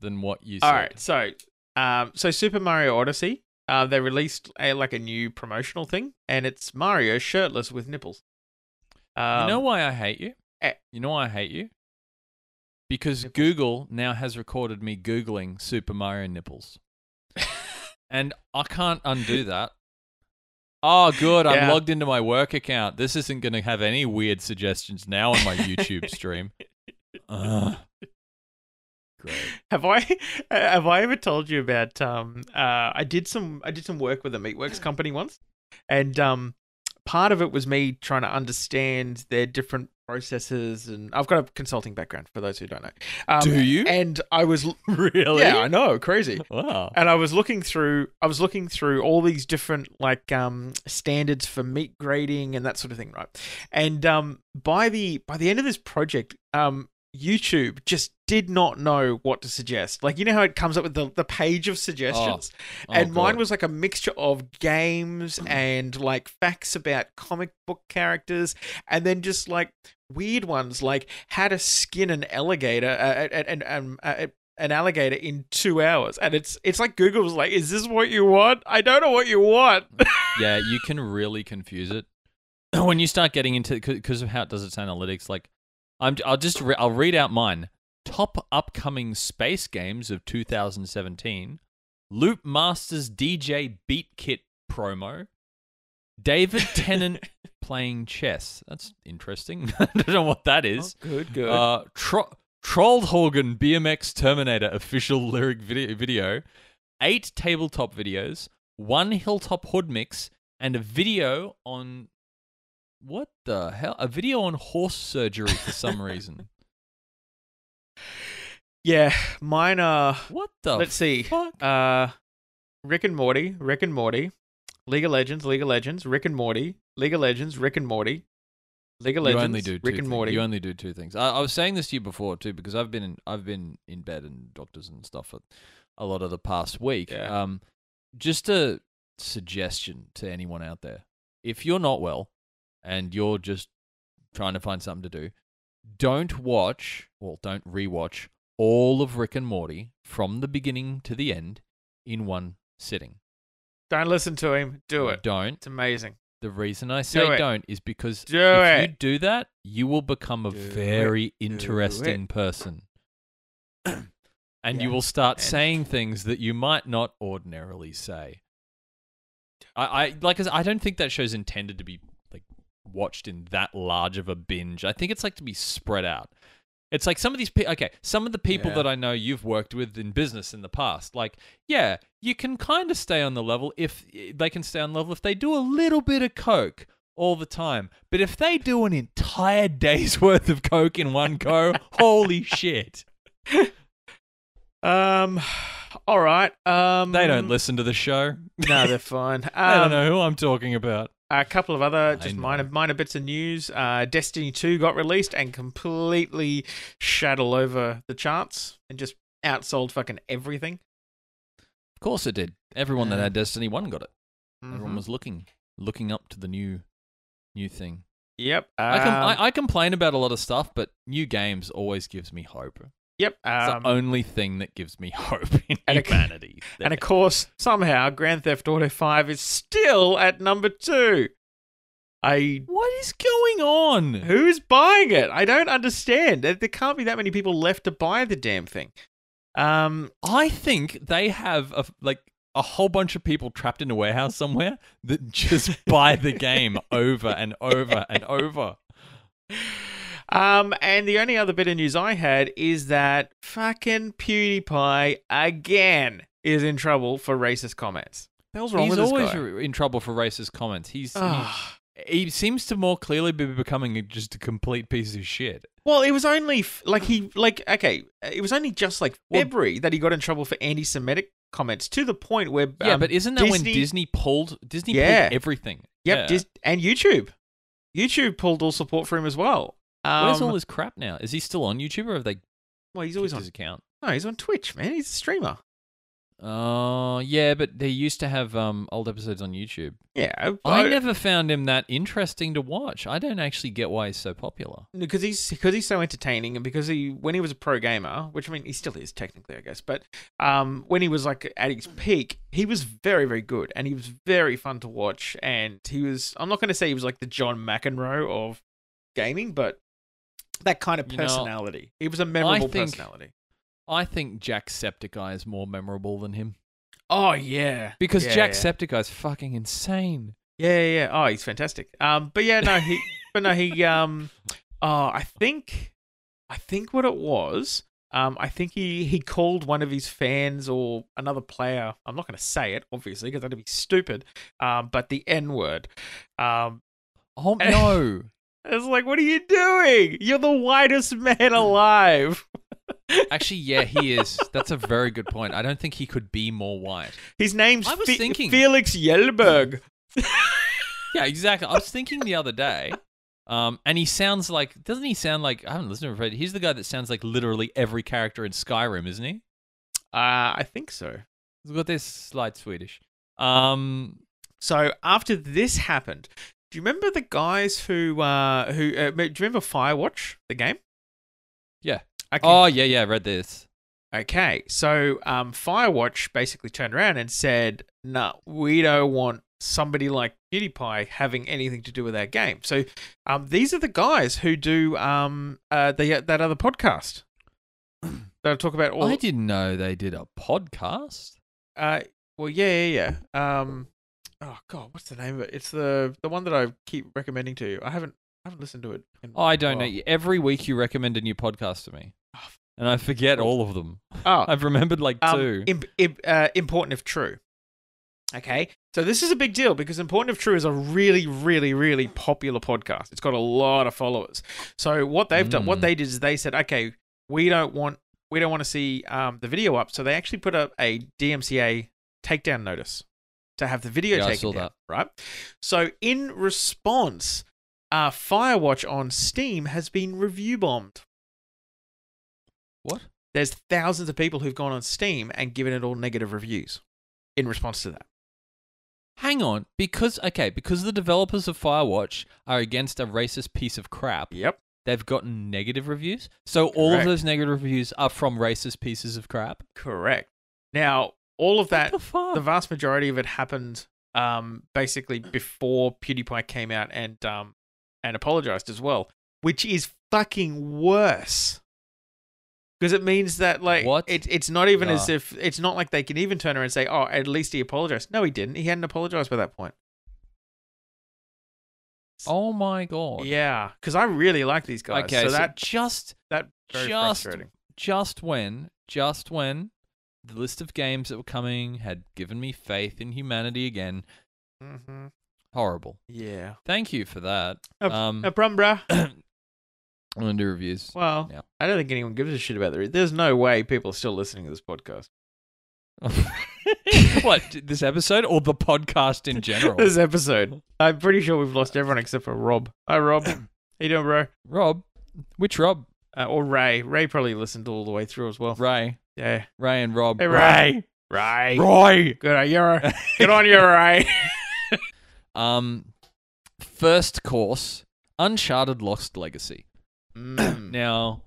than what you said. All right, so um, so Super Mario Odyssey, uh, they released a like a new promotional thing, and it's Mario shirtless with nipples. Um, you know why I hate you? eh. You know why I hate you? Because Nipples. Google now has recorded me Googling Super Mario nipples. *laughs* and I can't undo that. Oh, good. I'm Yeah. logged into my work account. This isn't going to have any weird suggestions now on my *laughs* YouTube stream. Ugh. Great. *laughs* have I *laughs* have I ever told you about um uh I did some I did some work with a meatworks company once, and um part of it was me trying to understand their different processes, and I've got a consulting background for those who don't know. Um, Do you? And I was, *laughs* really? yeah, I know, crazy. Wow. And I was looking through, I was looking through all these different like um standards for meat grading and that sort of thing, right? And um by the by the end of this project, um YouTube just did not know what to suggest. Like you know how it comes up with the, the page of suggestions, Oh, and mine God. was like a mixture of games and like facts about comic book characters, and then just like weird ones like how to skin an alligator uh, and um, uh, an alligator in two hours, and it's it's like Google was like, "Is this what you want? I don't know what you want." *laughs* yeah, you can really confuse it *clears throat* when you start getting into because of how it does its analytics. Like, I'm I'll just re- I'll read out mine. Top upcoming space games of 2017: Loop Masters DJ Beat Kit promo. David *laughs* Tennant playing chess. That's interesting. *laughs* I don't know what that is. Oh, good, good. Uh, Tro- Trollhogan BMX Terminator official lyric video, video, eight tabletop videos, one Hilltop Hood mix, and a video on what the hell? A video on horse surgery for some reason. *laughs* yeah, mine are. What the? Let's see. fuck? Uh, Rick and Morty, Rick and Morty, League of Legends, League of Legends, Rick and Morty, League of Legends, Rick and Morty, League of Legends. you only do two Rick and things. Morty. You only do two things. I, I was saying this to you before too because I've been in, I've been in bed and doctors and stuff for a lot of the past week. Yeah. Um, just a suggestion to anyone out there: if you're not well and you're just trying to find something to do, don't watch, well, don't rewatch all of Rick and Morty from the beginning to the end in one sitting. Don't listen to him. Do it. Don't. It's amazing. The reason I say it. don't is because Do if you do that, you will become a Do very it. interesting person. *clears throat* and you will start And- saying things that you might not ordinarily say. I, I like I don't think that show's intended to be watched in that large of a binge. I think it's like to be spread out. It's like some of these people, okay, some of the people Yeah. that I know you've worked with in business in the past, like, yeah, you can kind of stay on the level if they can stay on level if they do a little bit of Coke all the time. But if they do an entire *laughs* day's worth of Coke in one go, *laughs* holy shit. Um, all right. Um, They don't listen to the show. No, they're fine. *laughs* They don't Um, know who I'm talking about. A couple of other just minor minor bits of news. Uh, Destiny 2 got released and completely all over the charts and just outsold fucking everything. Of course it did. Everyone that had Destiny 1 got it. Everyone Mhm. was looking looking up to the new new thing. Yep. I, com- um, I, I complain about a lot of stuff, but new games always gives me hope. Yep. It's Um, the only thing that gives me *laughs* hope in and a- humanity. and of course, somehow Grand Theft Auto 5 is still at number two. I what is going on? who's buying it? I don't understand. There there can't be that many people left to buy the damn thing. Um, I think they have a, like a whole bunch of people trapped in a warehouse somewhere that just *laughs* buy the game over and over and over. *laughs* Um, and the only other bit of news I had is that fucking PewDiePie again is in trouble for racist comments. Hell's wrong He's with this always re- in trouble for racist comments. He's he, Ah. he seems to more clearly be becoming just a complete piece of shit. well, it was only f- like he like okay, it was only just like February that he got in trouble for anti-Semitic comments to the point where Yeah, um, but isn't that when Disney- Disney pulled Disney Yeah. pulled everything? Yep, Yeah. Dis- and YouTube, YouTube pulled all support for him as well. Um, Where's all his crap now? Is he still on YouTube or have they well, he's always on. his account? No, he's on Twitch, man. He's a streamer. Oh, yeah, but they used to have um, old episodes on YouTube. Yeah, I but- never found him that interesting to watch. I don't actually get why he's so popular. because he's because he's so entertaining and because he when he was a pro gamer which i mean he still is technically i guess but um when he was like at his peak he was very very good and he was very fun to watch and he was i'm not going to say he was like the john mcenroe of gaming but that kind of You know, personality he was a memorable think- personality I think Jacksepticeye is more memorable than him oh yeah because yeah, yeah. Jacksepticeye is fucking insane. Yeah, yeah, yeah. Oh, he's fantastic. Um, but yeah, no, he, *laughs* but no, he, um, oh, I think, I think what it was, um, I think he he called one of his fans or another player. I'm not going to say it, obviously, because that'd be stupid. Um, but the N word. Um, Oh *laughs* no! It's like, what are you doing? You're the whitest man alive. *laughs* Actually, yeah, he is. That's a very good point. I don't think he could be more white. His name's I was Fe- thinking- Felix Kjellberg. *laughs* Yeah, exactly. I was thinking the other day, um, and he sounds like doesn't he sound like I haven't listened to him. He's the guy that sounds like literally every character in Skyrim, isn't he? Uh, I think so. He's got this slight Swedish. Um, So after this happened, do you remember the guys who uh who uh, do you remember Firewatch the game? Yeah. Okay. oh yeah, yeah, I read this. Okay, so um, Firewatch basically turned around and said, "No, we don't want somebody like PewDiePie having anything to do with our game." So, um, these are the guys who do um, uh, the that other podcast *clears throat* that talk about all. I didn't know they did a podcast. Uh, well, yeah, yeah, yeah. Um, oh god, what's the name of it? It's the the one that I keep recommending to you. I haven't I haven't listened to it. In Oh, I don't know. Every week you recommend a new podcast to me, Oh, and I forget all of them. Oh, I've remembered like um, two. imp- imp- uh, important if true. Okay, so this is a big deal because important if true is a really, really, really popular podcast. It's got a lot of followers. So what they've done, what Mm. they did is they said, okay, we don't want, we don't want to see um, the video up. So they actually put up a DMCA takedown notice to have the video Yeah, I taken saw down. that. Right. So in response, uh, Firewatch on Steam has been review bombed. what? There's thousands of people who've gone on Steam and given it all negative reviews in response to that. Hang on, because okay, because the developers of Firewatch are against a racist piece of crap. Yep. They've gotten negative reviews. So all of those negative reviews are from racist pieces of crap. Correct. Now, all of that, the fuck? the vast majority of it happened um, basically before PewDiePie came out and um, and apologized as well, which is fucking worse. Because it means that like What? It, it's not even as if it's not like they can even turn around and say, "Oh, at least he apologized." No, he didn't. He hadn't apologized by that point. oh my god. Yeah, because I really like these guys. Okay, so so, that just that very just frustrating. just when just when the list of games that were coming had given me faith in humanity again. Mm-hmm. Horrible. Yeah. Thank you for that. No, Um, bruh. *clears throat* I'm gonna do reviews. Well, Yeah. I don't think anyone gives a shit about the. There's no way people are still listening to this podcast. *laughs* what this episode or the podcast in general? *laughs* this episode. I'm pretty sure we've lost everyone except for Rob. Hi, Rob. *clears throat* How you doing, bro? Rob, which Rob? Uh, or Ray. Ray probably listened all the way through as well. Ray, Yeah. Ray, and Rob. Hey, Ray. Ray. Ray. *laughs* Good on you. Ray. Good on you, Ray. Um, first course, Uncharted Lost Legacy. Mm. *clears throat* Now,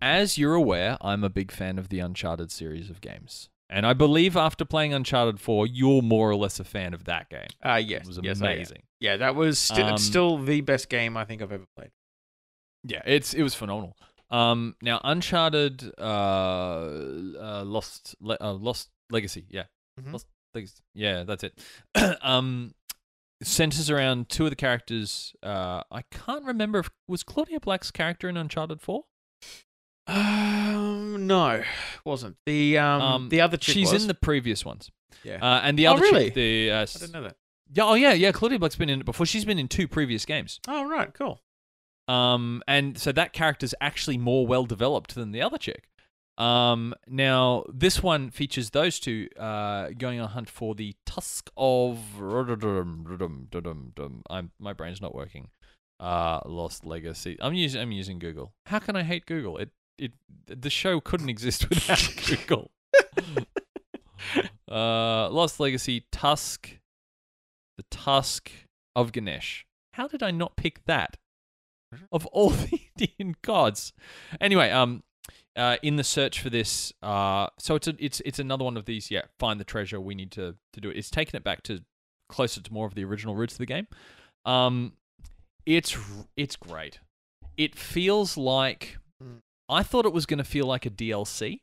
as you're aware, I'm a big fan of the Uncharted series of games. And I believe after playing Uncharted 4, you're more or less a fan of that game. Uh, yes. It was yes, amazing. Yeah, that was sti- Um, still the best game I think I've ever played. Yeah, it's it was phenomenal. Um, now Uncharted, uh, uh Lost, Le- uh, Lost Legacy, yeah, Mhm. Lost Legacy, yeah, that's it. *clears throat* um, centers around two of the characters. Uh, I can't remember if was Claudia Black's character in Uncharted Four. Um, no, wasn't the um, Um, the other chick She's was. in the previous ones. yeah. Uh, and the Oh, other really? chick, the uh, I didn't know that. yeah, oh yeah, yeah, Claudia Black's been in it before. She's been in two previous games. Oh right, cool. Um, and so that character's actually more well developed than the other chick. Um, now this one features those two uh, going on a hunt for the tusk of. I'm my brain's not working. Uh, Lost Legacy. I'm using I'm using Google. How can I hate Google? It it the show couldn't exist *laughs* without *laughs* Google. uh, Lost Legacy Tusk, the Tusk of Ganesh. How did I not pick that? Of all *laughs* the Indian gods. Anyway, um, uh, in the search for this, uh, so it's a, it's it's another one of these. Yeah, find the treasure. We need to to do it. It's taken it back to closer to more of the original roots of the game. Um, it's it's great. It feels like. I thought it was going to feel like a DLC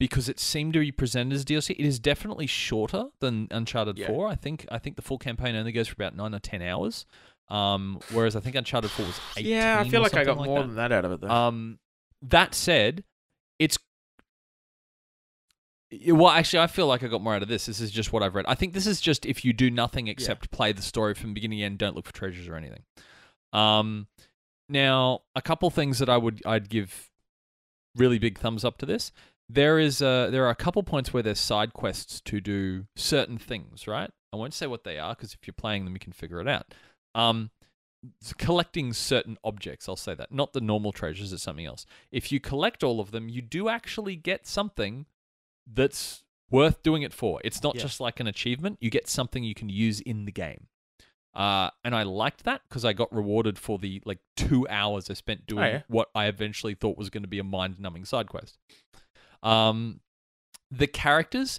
because it seemed to be presented as DLC. It is definitely shorter than Uncharted Yeah. 4. I think I think the full campaign only goes for about 9 or 10 hours. Um, whereas I think Uncharted 4 was 18 Yeah, I feel like I got something more that. than that out of it though. Um, that said, it's well, actually, I feel like I got more out of this. This is just what I've read. I think this is just if you do nothing except play the story from beginning to end, don't look for treasures or anything. Um, now a couple things that I would I'd give really big thumbs up to this. There is a, there are a couple points where there's side quests to do certain things, right? I won't say what they are because if you're playing them, you can figure it out. Um, collecting certain objects, I'll say that, not the normal treasures, it's something else. If you collect all of them, you do actually get something that's worth doing it for. It's not Yeah. just like an achievement, you get something you can use in the game. Uh, and I liked that because I got rewarded for the like two hours I spent doing yeah. what I eventually thought was going to be a mind-numbing side quest. Um, the characters.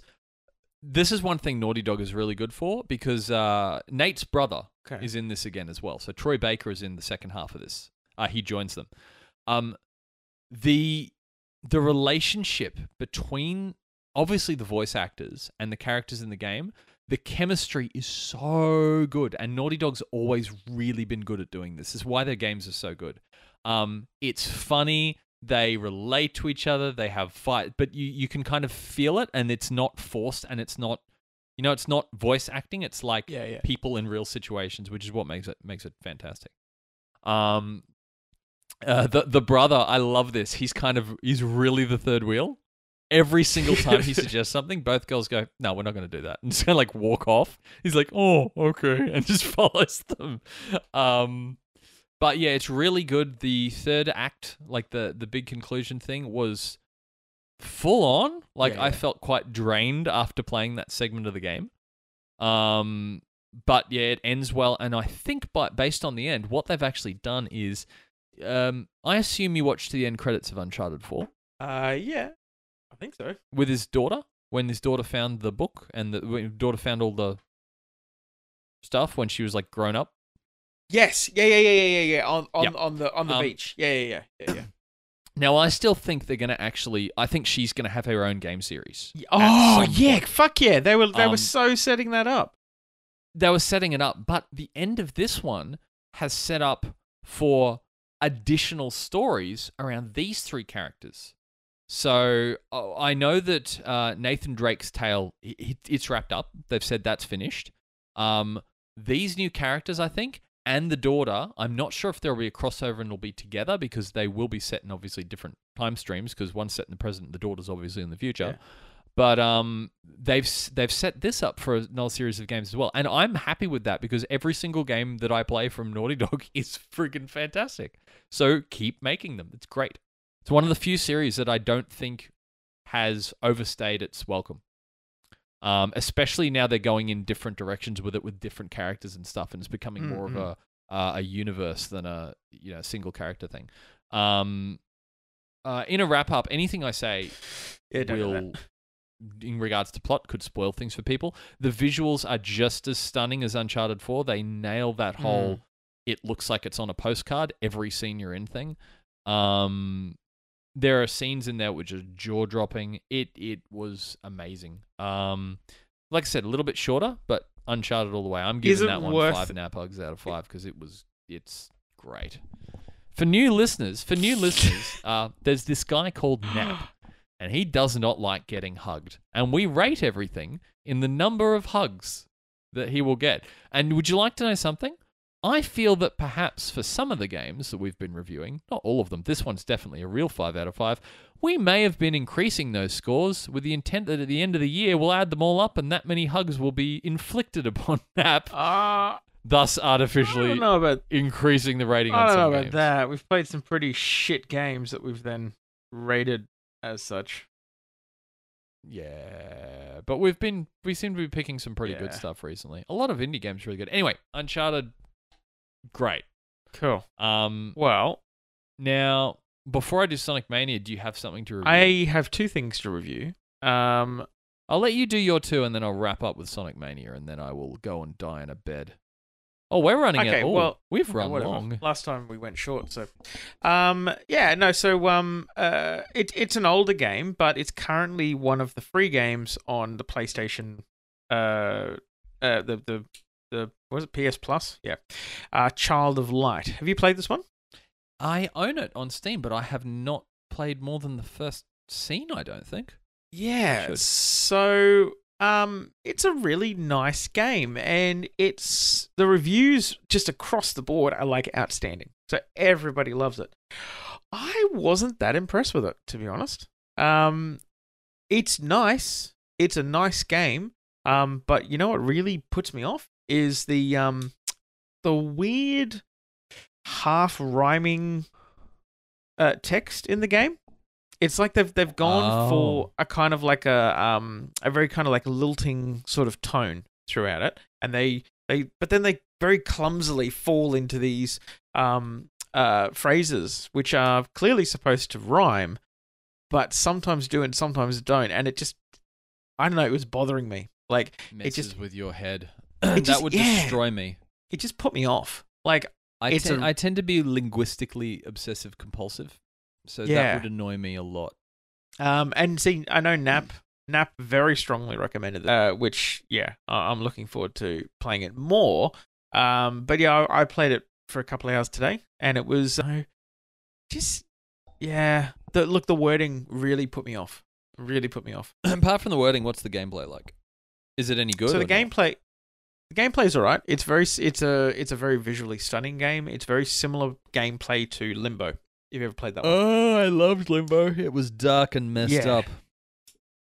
This is one thing Naughty Dog is really good for because uh, Nate's brother Okay. is in this again as well. So Troy Baker is in the second half of this. Uh, he joins them. Um, the the relationship between obviously the voice actors and the characters in the game, the chemistry is so good, and Naughty Dog's always really been good at doing this. This is why their games are so good. Um, it's funny. They relate to each other. They have fight, but you you can kind of feel it, and it's not forced, and it's not, you know, it's not voice acting. It's like Yeah, yeah. people in real situations, which is what makes it makes it fantastic. Um, uh, the the brother, I love this. He's kind of he's really the third wheel. Every single time he *laughs* suggests something, both girls go, "No, we're not going to do that," *laughs* and just kind of like walk off. He's like, "Oh, okay," *laughs* and just follows them. Um, but yeah, it's really good. The third act, like the the big conclusion thing, was full on. Like Yeah, I yeah. felt quite drained after playing that segment of the game. Um, but yeah, it ends well, and I think, but based on the end, what they've actually done is, um, I assume you watched the end credits of Uncharted Four Uh, yeah, I think so. with his daughter when his daughter found the book and the when his daughter found all the stuff when she was like grown up. Yes, yeah, yeah, yeah, yeah, yeah, yeah. On on Yep. on the on the Um, beach. Yeah, yeah, yeah, yeah, yeah. *clears throat* Now, I still think they're going to actually. I think she's going to have her own game series. Oh yeah, point. fuck yeah! They were they Um, were so setting that up. They were setting it up, but the end of this one has set up for additional stories around these three characters. So uh, I know that uh, Nathan Drake's tale i- i- it's wrapped up. They've said that's finished. Um, these new characters, I think, and the daughter. I'm not sure if there will be a crossover and it'll be together because they will be set in obviously different time streams. Because one's set in the present, the daughter's obviously in the future. Yeah. But um, they've they've set this up for another series of games as well, and I'm happy with that because every single game that I play from Naughty Dog *laughs* is freaking fantastic. So keep making them; it's great. It's one of the few series that I don't think has overstayed its welcome. Um, especially now they're going in different directions with it, with different characters and stuff, and it's becoming more of Mm, a uh, a universe than a you know single character thing. Um, uh, in a wrap up, anything I say Yeah, will, in regards to plot, could spoil things for people. The visuals are just as stunning as Uncharted 4. They nail that whole, Mm. it looks like it's on a postcard, every scene you're in thing. Um, there are scenes in there which are jaw dropping. It it was amazing. Um, like I said, a little bit shorter, but Uncharted all the way. I'm giving that one worth- five nap hugs out of five because it was it's great. For new listeners, for new listeners, *laughs* uh, there's this guy called Nap *gasps* and he does not like getting hugged. And we rate everything in the number of hugs that he will get. And would you like to know something? I feel that perhaps for some of the games that we've been reviewing, not all of them, this one's definitely a real 5 out of 5, we may have been increasing those scores with the intent that at the end of the year we'll add them all up and that many hugs will be inflicted *laughs* upon Nap, Uh, thus I artificially don't know about increasing the rating I don't know some about games. that. We've played some pretty shit games that we've then rated as such. Yeah, but we've been we seem to be picking some pretty good stuff recently. A lot of indie games are really good. Anyway, Uncharted, great. Cool. Um, Well, now before I do Sonic Mania, do you have something to review? I have two things to review. Um, I'll let you do your two, and then I'll wrap up with Sonic Mania, and then I will go and die in a bed. Oh, we're running Okay, out. Well, we've run whatever. long. Last time we went short, so um yeah, no, so um uh it, it's an older game, but it's currently one of the free games on the PlayStation uh uh the the the was it PS Plus? Yeah. Uh Child of Light. Have you played this one? I own it on Steam, but I have not played more than the first scene. I don't think. Yeah. So um, it's a really nice game, and it's the reviews just across the board are like outstanding. So everybody loves it. I wasn't that impressed with it, to be honest. Um, it's nice. It's a nice game. Um, but you know what really puts me off is the um, the weird half rhyming uh, text in the game. It's like they've they've gone Oh. for a kind of like a um a very kind of like lilting sort of tone throughout it, and they they but then they very clumsily fall into these um uh phrases which are clearly supposed to rhyme, but sometimes do and sometimes don't, and it just I don't know it was bothering me. Like Messes just- with your head. That just- would yeah. destroy me. it just put me off. Like I, tend, a- I tend to be linguistically obsessive compulsive, so Yeah. that would annoy me a lot. Um, and see, I know Nap Nap very strongly recommended it, uh, which yeah, I'm looking forward to playing it more. Um, but yeah, I, I played it for a couple of hours today, and it was uh, just yeah. The look, the wording really put me off. Really put me off. *clears throat* Apart from the wording, what's the gameplay like? Is it any good? so the not? Gameplay, the gameplay is alright. It's very, it's a, it's a very visually stunning game. It's very similar gameplay to Limbo. If you've ever played that one. Oh, I loved Limbo. It was dark and messed Yeah. up.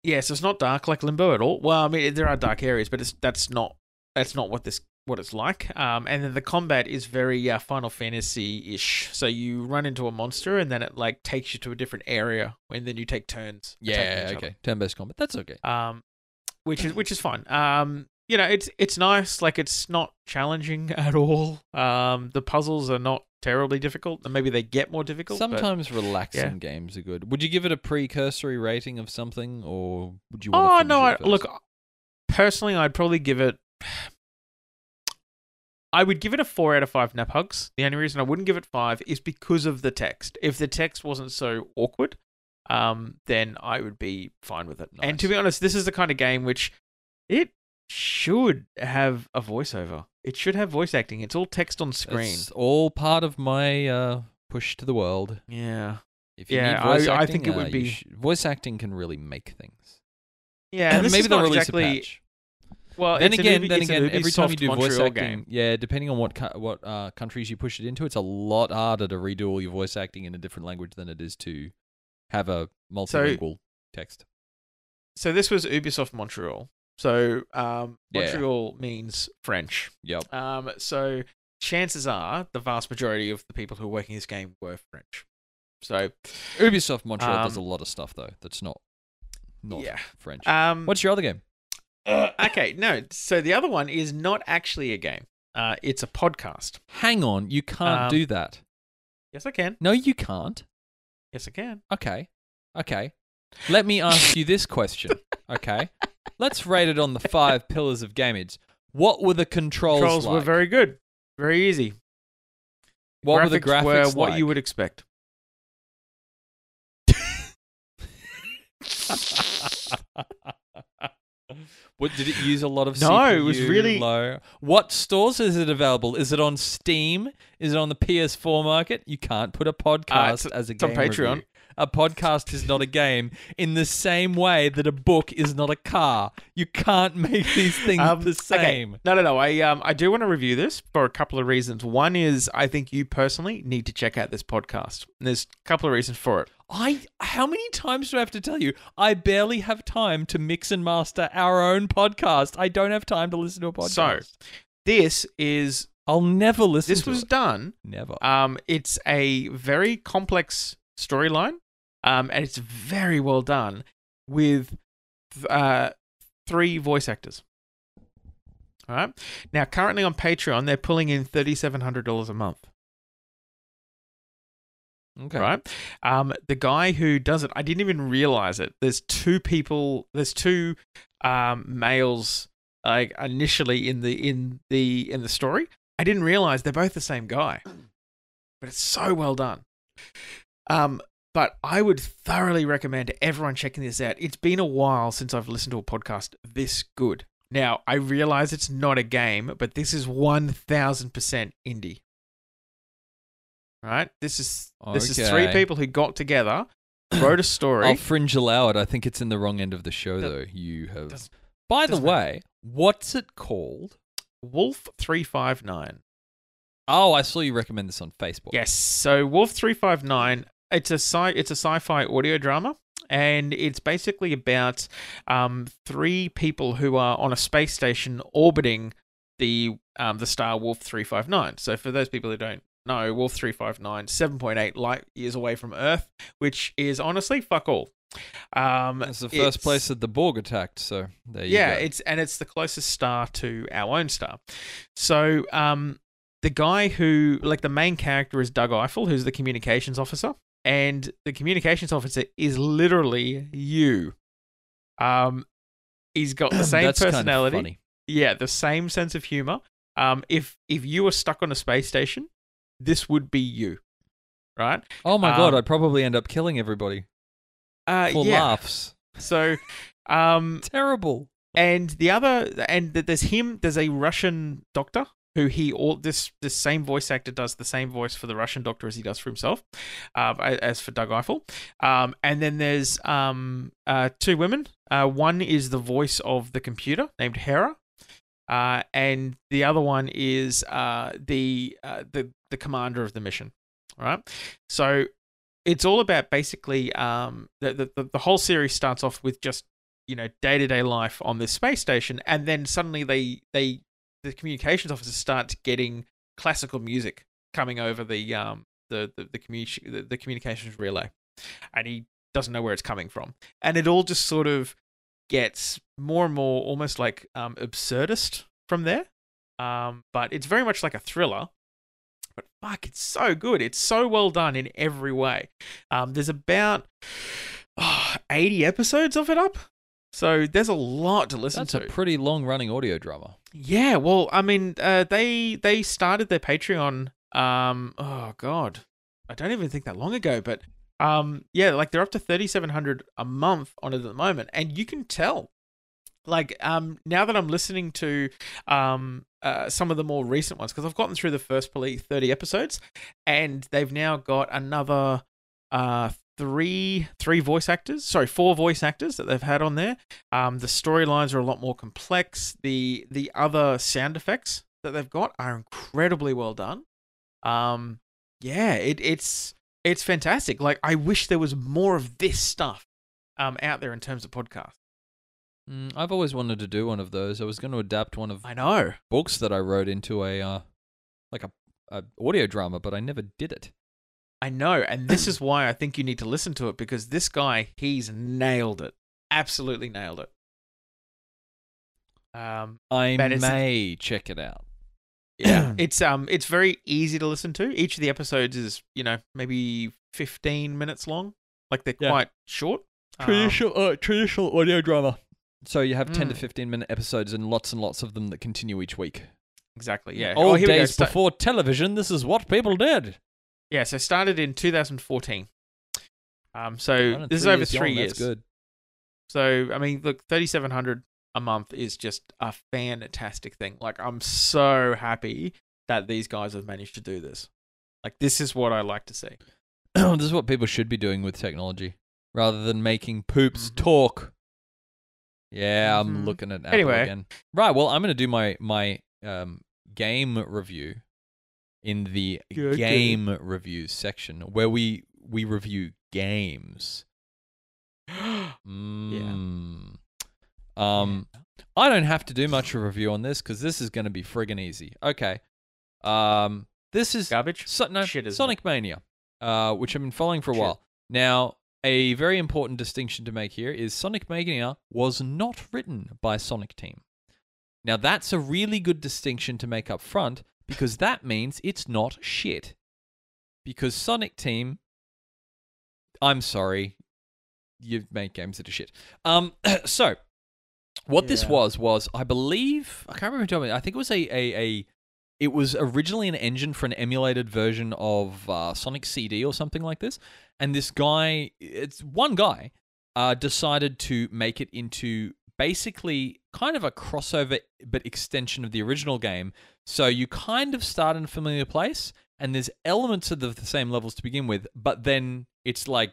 Yeah, so it's not dark like Limbo at all. Well, I mean, there are dark areas, but it's that's not that's not what this what it's like. Um, and then the combat is very uh, Final Fantasy ish. So you run into a monster, and then it like takes you to a different area, and then you take turns. Yeah, okay. Turn-based combat. That's okay. Um, which is which is fine. Um, you know, it's it's nice. Like it's not challenging *laughs* at all. Um, the puzzles are not terribly difficult, and maybe they get more difficult. but- Sometimes relaxing yeah. games are good. Would you give it a precursory rating of something, or would you want to Oh no! I, look, personally, I'd probably give it. *sighs* I would give it a four out of five nap hugs. The only reason I wouldn't give it five is because of the text. If the text wasn't so awkward, um, then I would be fine with it. And to be honest, this is the kind of game which it should have a voiceover. It should have voice acting. It's all text on screen. It's all part of my uh, push to the world. Yeah, If you Yeah, need voice I- I think it uh, would be- sh- voice acting can really make things. yeah. and *clears throat* this Maybe is they'll not release exactly. a patch. Well, then again, Ubi- then again, every time you do voice acting, game. yeah, depending on what co- what uh, countries you push it into, it's a lot harder to redo all your voice acting in a different language than it is to have a multilingual text. so this was Ubisoft Montreal. So um, Yeah. Montreal means French. Yep. Um, so chances are the vast majority of the people who are working this game were French. So Ubisoft Montreal does a Um, lot of stuff though that's not not yeah. French. Um, What's your other game? okay, no. So the other one is not actually a game. Uh, it's a podcast. Hang on, you can't Um, do that. Yes, I can. No, you can't. Yes, I can. Okay. Okay. Let me ask you this question. *laughs* Okay. Let's rate it on the five pillars of gamage. What were the controls, Controls like? were very good, very easy. what graphics were the graphics Were what like? you would expect. what did it use a lot of *laughs* No, CPU? it was really- low. What stores is it available? Is it on Steam? Is it on the PS4 market? You can't put a uh, podcast it's- as a game. it's on Patreon. review. A podcast is not a game in the same way that a book is not a car. You can't make these *laughs* things Um, the okay. same. No, no, no. I um I do want to review this for a couple of reasons. One is I think you personally need to check out this podcast. There's a couple of reasons for it. I how many times do I have to tell you? I barely have time to mix and master our own podcast. I don't have time to listen to a podcast. So, This is I'll never listen to this was it. done. Never. Um, it's a very complex storyline. Um, and it's very well done with uh three voice actors. All right. Now, currently on Patreon, they're pulling in thirty seven hundred dollars a month. okay. right? Um, the guy who does it, I didn't even realize it. There's two people. There's two um, males like initially in the in the in the story. I didn't realize they're both the same guy, but it's so well done. Um, but I would thoroughly recommend everyone checking this out. It's been a while since I've listened to a podcast this good. Now I realize it's not a game, but this is one thousand percent indie. Right? This is this is three people who got together, *clears throat* wrote a story. I'll fringe allow it. I think it's in the wrong end of the show, That- though. You have does- By the Doesn't matter. way, what's it called? Wolf three five nine. Oh, I saw you recommend this on Facebook. Yes. So Wolf three five nine. It's a sci. It's a sci-fi audio drama, and it's basically about um, three people who are on a space station orbiting the um, the star Wolf three five nine. So for those people who don't know, Wolf 359, 7.8 light years away from Earth, which is honestly fuck all. Um, It's the first it's- place that the Borg attacked, so there you yeah, go. Yeah, it's and it's the closest star to our own star. So, um, the guy who, like, the main character is Doug Eiffel, who's the communications officer, and the communications officer is literally you. Um, he's got the *clears throat* same That's kind of personality, yeah, the same sense of humor. Um, if if you were stuck on a space station, this would be you, right? Oh my god, Um, I'd probably end up killing everybody Uh, for yeah. laughs. So, um, *laughs* Terrible. and the other and th- there's him there's a russian doctor who he all this this same voice actor does the same voice for the russian doctor as he does for himself uh, as for doug eiffel. Um, and then there's um, uh, two women. Uh, one is the voice of the computer named hera uh, and the other one is uh, the uh, the the commander of the mission right? So it's all about basically um, the, the the- whole series starts off with just you know day-to-day life on this space station and then suddenly they they the communications officers start getting classical music coming over the um the the the, the, the communications relay and he doesn't know where it's coming from. And it all just sort of gets more and more almost like um absurdist from there. Um but it's very much like a thriller. But fuck it's so good. It's so well done in every way. Um there's about oh, *sighs* 80 episodes of it up so there's a lot to listen That's to. a pretty long running audio drama. yeah, well, I mean, uh, they they started their Patreon. Um, oh god, I don't even think that long ago, but um, yeah, like they're up to thirty seven hundred a month on it at the moment, and you can tell. Like um, now that I'm listening to um uh, some of the more recent ones because I've gotten through the first probably thirty episodes, and they've now got another uh three three voice actors sorry four voice actors that they've had on there. Um the storylines are a lot more complex. The the other sound effects that they've got are incredibly well done. Um yeah it it's it's fantastic. Like i wish there was more of this stuff um out there in terms of podcasts. Mm, I've always wanted to do one of those. I was going to adapt one of i know. books that I wrote into a uh, like a, a audio drama, but I never did it. I know and this is why i think you need to listen to it because this guy he's nailed it absolutely nailed it um I may check it out. Yeah, *clears throat* it's um, it's very easy to listen to. Each of the episodes is, you know, maybe fifteen minutes long. Like they're Yeah. quite short. Um, Traditional, uh, traditional audio drama. So you have ten to Mm. fifteen minute episodes and lots and lots of them that continue each week. exactly. Yeah. Old oh, here we go. days before television, this is what people did. Yeah. So started in 2014. Um. So this is over years three young, years. Good. So I mean, look, 3,700 a month is just a fantastic thing. Like I'm so happy that these guys have managed to do this. Like this is what I like to see. *clears throat* this is what people should be doing with technology, rather than making poops Mhm. talk. Yeah, I'm Mhm. looking at Apple Anyway. again. Right. Well, I'm going to do my my um, game review in the Okay. game reviews section, where we we review games. *gasps* Mm. Um, I don't have to do much of a review on this because this is going to be friggin' easy. Okay. Um, this is Garbage. so, no, Shit, Sonic Mania, uh, which I've been following for a Shit. while. Now, a very important distinction to make here is Sonic Mania was not written by Sonic Team. Now, that's a really good distinction to make up front because that means it's not shit. Because Sonic Team, I'm sorry, you've made games that are shit. Um, *clears throat* so what this was was I believe I can't remember who told me. I think it was a a, a it was originally an engine for an emulated version of uh, Sonic CD or something like this. And this guy, it's one guy, uh, decided to make it into basically kind of a crossover but extension of the original game. So you kind of start in a familiar place, and there's elements of the, the same levels to begin with, but then it's like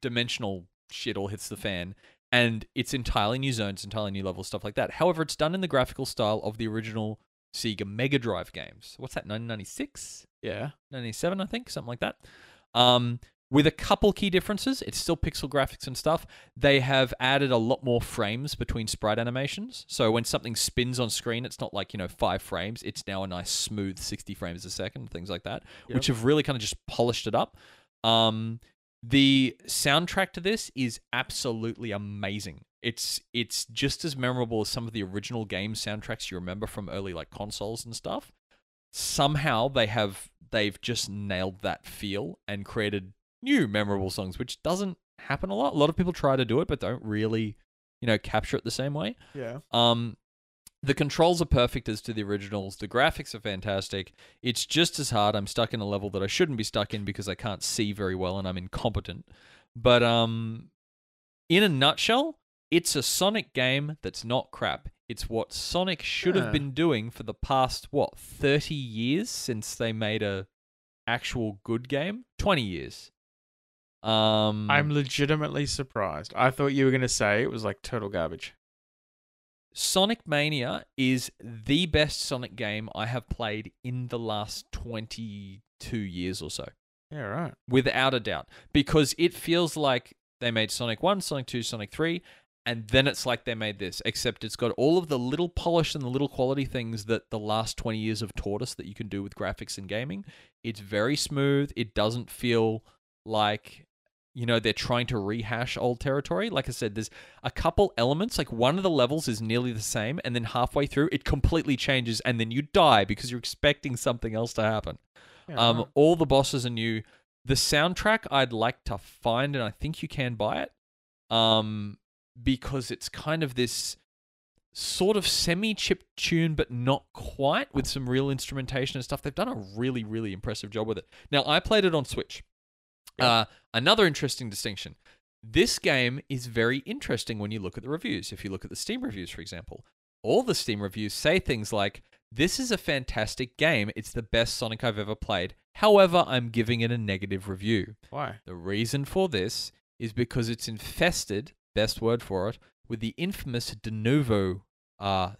dimensional shit all hits the fan. and it's entirely new zones, entirely new levels, stuff like that. However, it's done in the graphical style of the original Sega Mega Drive games. What's that? 1996, Yeah. 97, I think, something like that. Um, with a couple key differences, it's still pixel graphics and stuff. They have added a lot more frames between sprite animations. So when something spins on screen, it's not like, you know, five frames. It's now a nice smooth 60 frames a second, things like that, Yep. which have really kind of just polished it up. Um, the soundtrack to this is absolutely amazing. It's it's just as memorable as some of the original game soundtracks you remember from early like consoles and stuff. Somehow they have they've just nailed that feel and created new memorable songs, which doesn't happen a lot. A lot of people try to do it, but don't really, you know, capture it the same way. Yeah. Um, the controls are perfect as to the originals. The graphics are fantastic. It's just as hard. I'm stuck in a level that I shouldn't be stuck in because I can't see very well and I'm incompetent. But um, in a nutshell, it's a Sonic game that's not crap. It's what Sonic should have been doing for the past what 30 years since they made a actual good game. 20 years. Um, I'm legitimately surprised. I thought you were going to say it was like total garbage. Sonic Mania is the best Sonic game I have played in the last 22 years or so, Yeah, right. without a doubt, because it feels like they made Sonic 1, Sonic 2, Sonic 3, and then it's like they made this, except it's got all of the little polish and the little quality things that the last 20 years have taught us that you can do with graphics and gaming. It's very smooth. It doesn't feel like you know they're trying to rehash old territory. Like i said there's a couple elements like one of the levels is nearly the same and then halfway through it completely changes and then you die because you're expecting something else to happen. Yeah, um right. all the bosses are new. The soundtrack i'd like to find and i think you can buy it um because it's kind of this sort of semi-chip tune but not quite with some real instrumentation and stuff. They've done a really really impressive job with it. Now i played it on switch Yeah. uh, another interesting distinction this game is very interesting when you look at the reviews if you look at the steam reviews for example all the steam reviews say things like this is a fantastic game it's the best sonic i've ever played however i'm giving it a negative review Why? the reason for this is because it's infested, best word for it, with the infamous Denuvo uh,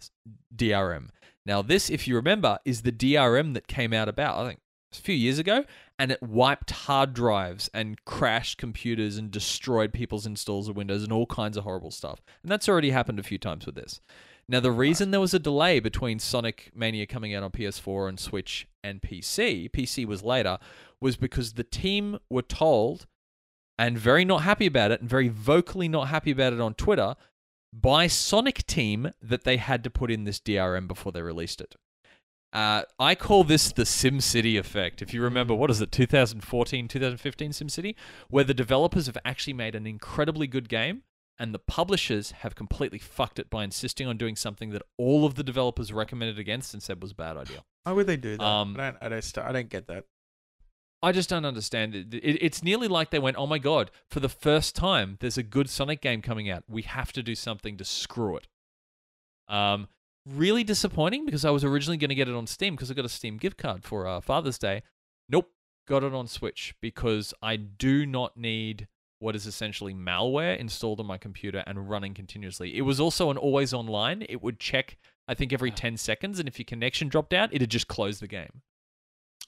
DRM. Now, this, if you remember, is the DRM that came out about, I think, a few years ago, and it wiped hard drives and crashed computers and destroyed people's installs of Windows and all kinds of horrible stuff. And that's already happened a few times with this. Now, the reason there was a delay between Sonic Mania coming out on PS4 and Switch and PC, PC was later, was because the team were told and very not happy about it and very vocally not happy about it on Twitter by Sonic Team that they had to put in this DRM before they released it. Uh, I call this the SimCity effect. If you remember, what is it, 2014, 2015 SimCity, where the developers have actually made an incredibly good game and the publishers have completely fucked it by insisting on doing something that all of the developers recommended against and said was a bad idea. Why would they do that? Um, I don't. I don't. I don't get that. I just don't understand it. it. It's nearly like they went, "Oh my god, for the first time, there's a good Sonic game coming out. We have to do something to screw it." Um, really disappointing because I was originally going to get it on Steam because I got a Steam gift card for uh, Father's Day. Nope, got it on Switch because I do not need what is essentially malware installed on my computer and running continuously. It was also an always online. It would check, I think, every 10 seconds, and if your connection dropped out, it'd just close the game.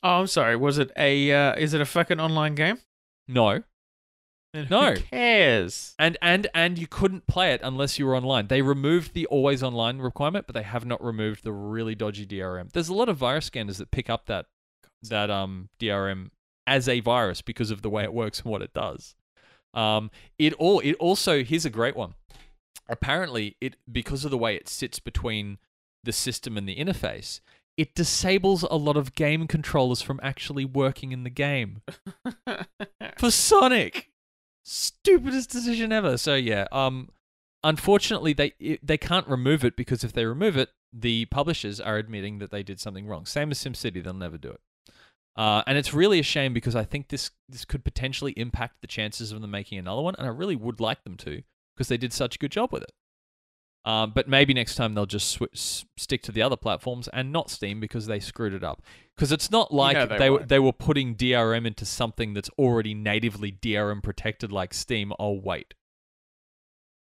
Oh, I'm sorry. Was it a? Uh, is it a fucking online game? No, Then No. Who cares? And and and you couldn't play it unless you were online. They removed the always online requirement, but they have not removed the really dodgy DRM. There's a lot of virus scanners that pick up that that um DRM as a virus because of the way it works and what it does. Um, it all it also here's a great one. Apparently, it because of the way it sits between the system and the interface, it disables a lot of game controllers from actually working in the game *laughs* for Sonic. Stupidest decision ever. So yeah, um, unfortunately they they can't remove it because if they remove it, the publishers are admitting that they did something wrong. Same as SimCity, they'll never do it. Uh, and it's really a shame because I think this this could potentially impact the chances of them making another one, and I really would like them to because they did such a good job with it. Um, but maybe next time they'll just stick to the other platforms and not Steam because they screwed it up. Because it's not like they they were they were putting DRM into something that's already natively DRM protected like Steam. Oh wait,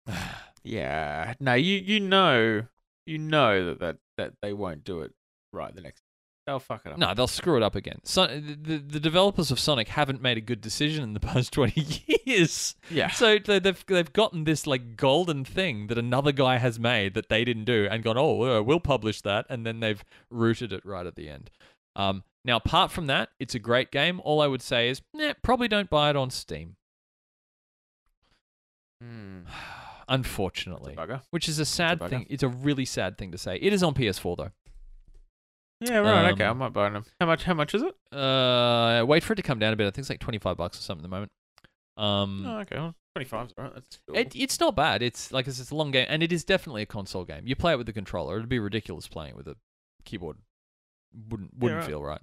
*sighs* Yeah. No, you you know you know that that, that they won't do it right the next. They'll fuck it up. No, they'll screw it up again. So, the, the, the developers of Sonic haven't made a good decision in the *laughs* past 20 years. Yeah. So they- they've they've gotten this like golden thing that another guy has made that they didn't do, and gone, oh, uh, we'll publish that, and then they've rooted it right at the end. Um, now, apart from that, it's a great game. All I would say is, nah, probably don't buy it on Steam. Hmm. *sighs* Unfortunately, which is a sad bugger. thing. It's a really sad thing to say. It is on PS4 though. Yeah. Right. okay. I Um, might buy them. How much? How much is it? Uh, wait for it to come down a bit. I think it's like twenty five bucks or something at the moment. Um, Oh, okay. Well, Twenty alright. That's cool. It, it's not bad. It's like I said, it's a long game, and it is definitely a console game. You play it with the controller. It'd be ridiculous playing it with a keyboard. Wouldn't wouldn't right. feel right.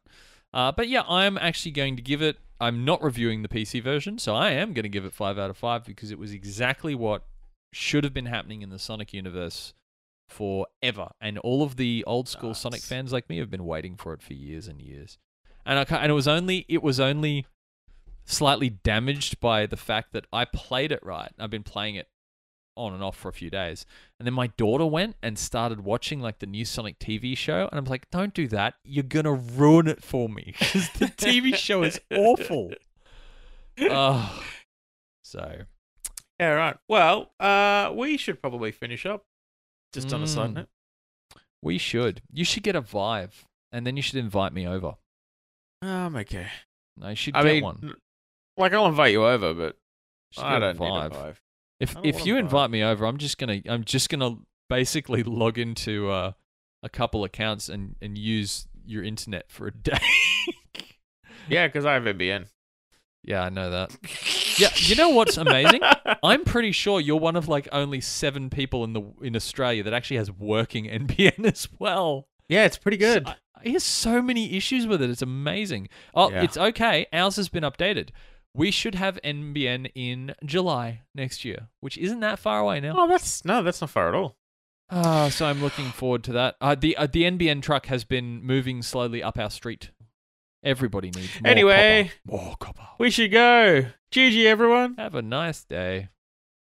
Uh, but yeah, I'm actually going to give it. I'm not reviewing the PC version, so I am going to give it five out of five because it was exactly what should have been happening in the Sonic universe forever, and all of the old school Sonic fans like me have been waiting for it for years and years. And I and it was only it was only slightly damaged by the fact that I played it right. I've been playing it on and off for a few days. And then my daughter went and started watching like the new Sonic TV show. And I'm like, don't do that. You're going to ruin it for me *laughs* because the TV show is *laughs* awful. Oh. So, yeah. Right. Well, uh, we should probably finish up. Just on a side Mm. note. we should. You should get a Vive and then you should invite me over. Um. Okay. I should I get mean, one. like I'll invite you over, but Should I get a don't need a Vive. If I don't if want you invite me over, I'm just gonna I'm just gonna basically log into uh, a couple accounts and and use your internet for a *laughs* day. Yeah, because I have NBN. Yeah, I know that. Yeah, you know what's amazing? *laughs* I'm pretty sure you're one of like only seven people in the in Australia that actually has working *laughs* NBN as well. yeah, it's pretty good. So- he has so many issues with it. It's amazing. Oh, Yeah. it's okay. Ours has been updated. We should have NBN in July next year, which isn't that far away now. oh, that's no, that's not far at all. Ah, so I'm looking forward to that. Uh, the uh, the NBN truck has been moving slowly up our street. Everybody needs more Anyway. copper. more copper. We should go. GG, everyone. Have a nice day.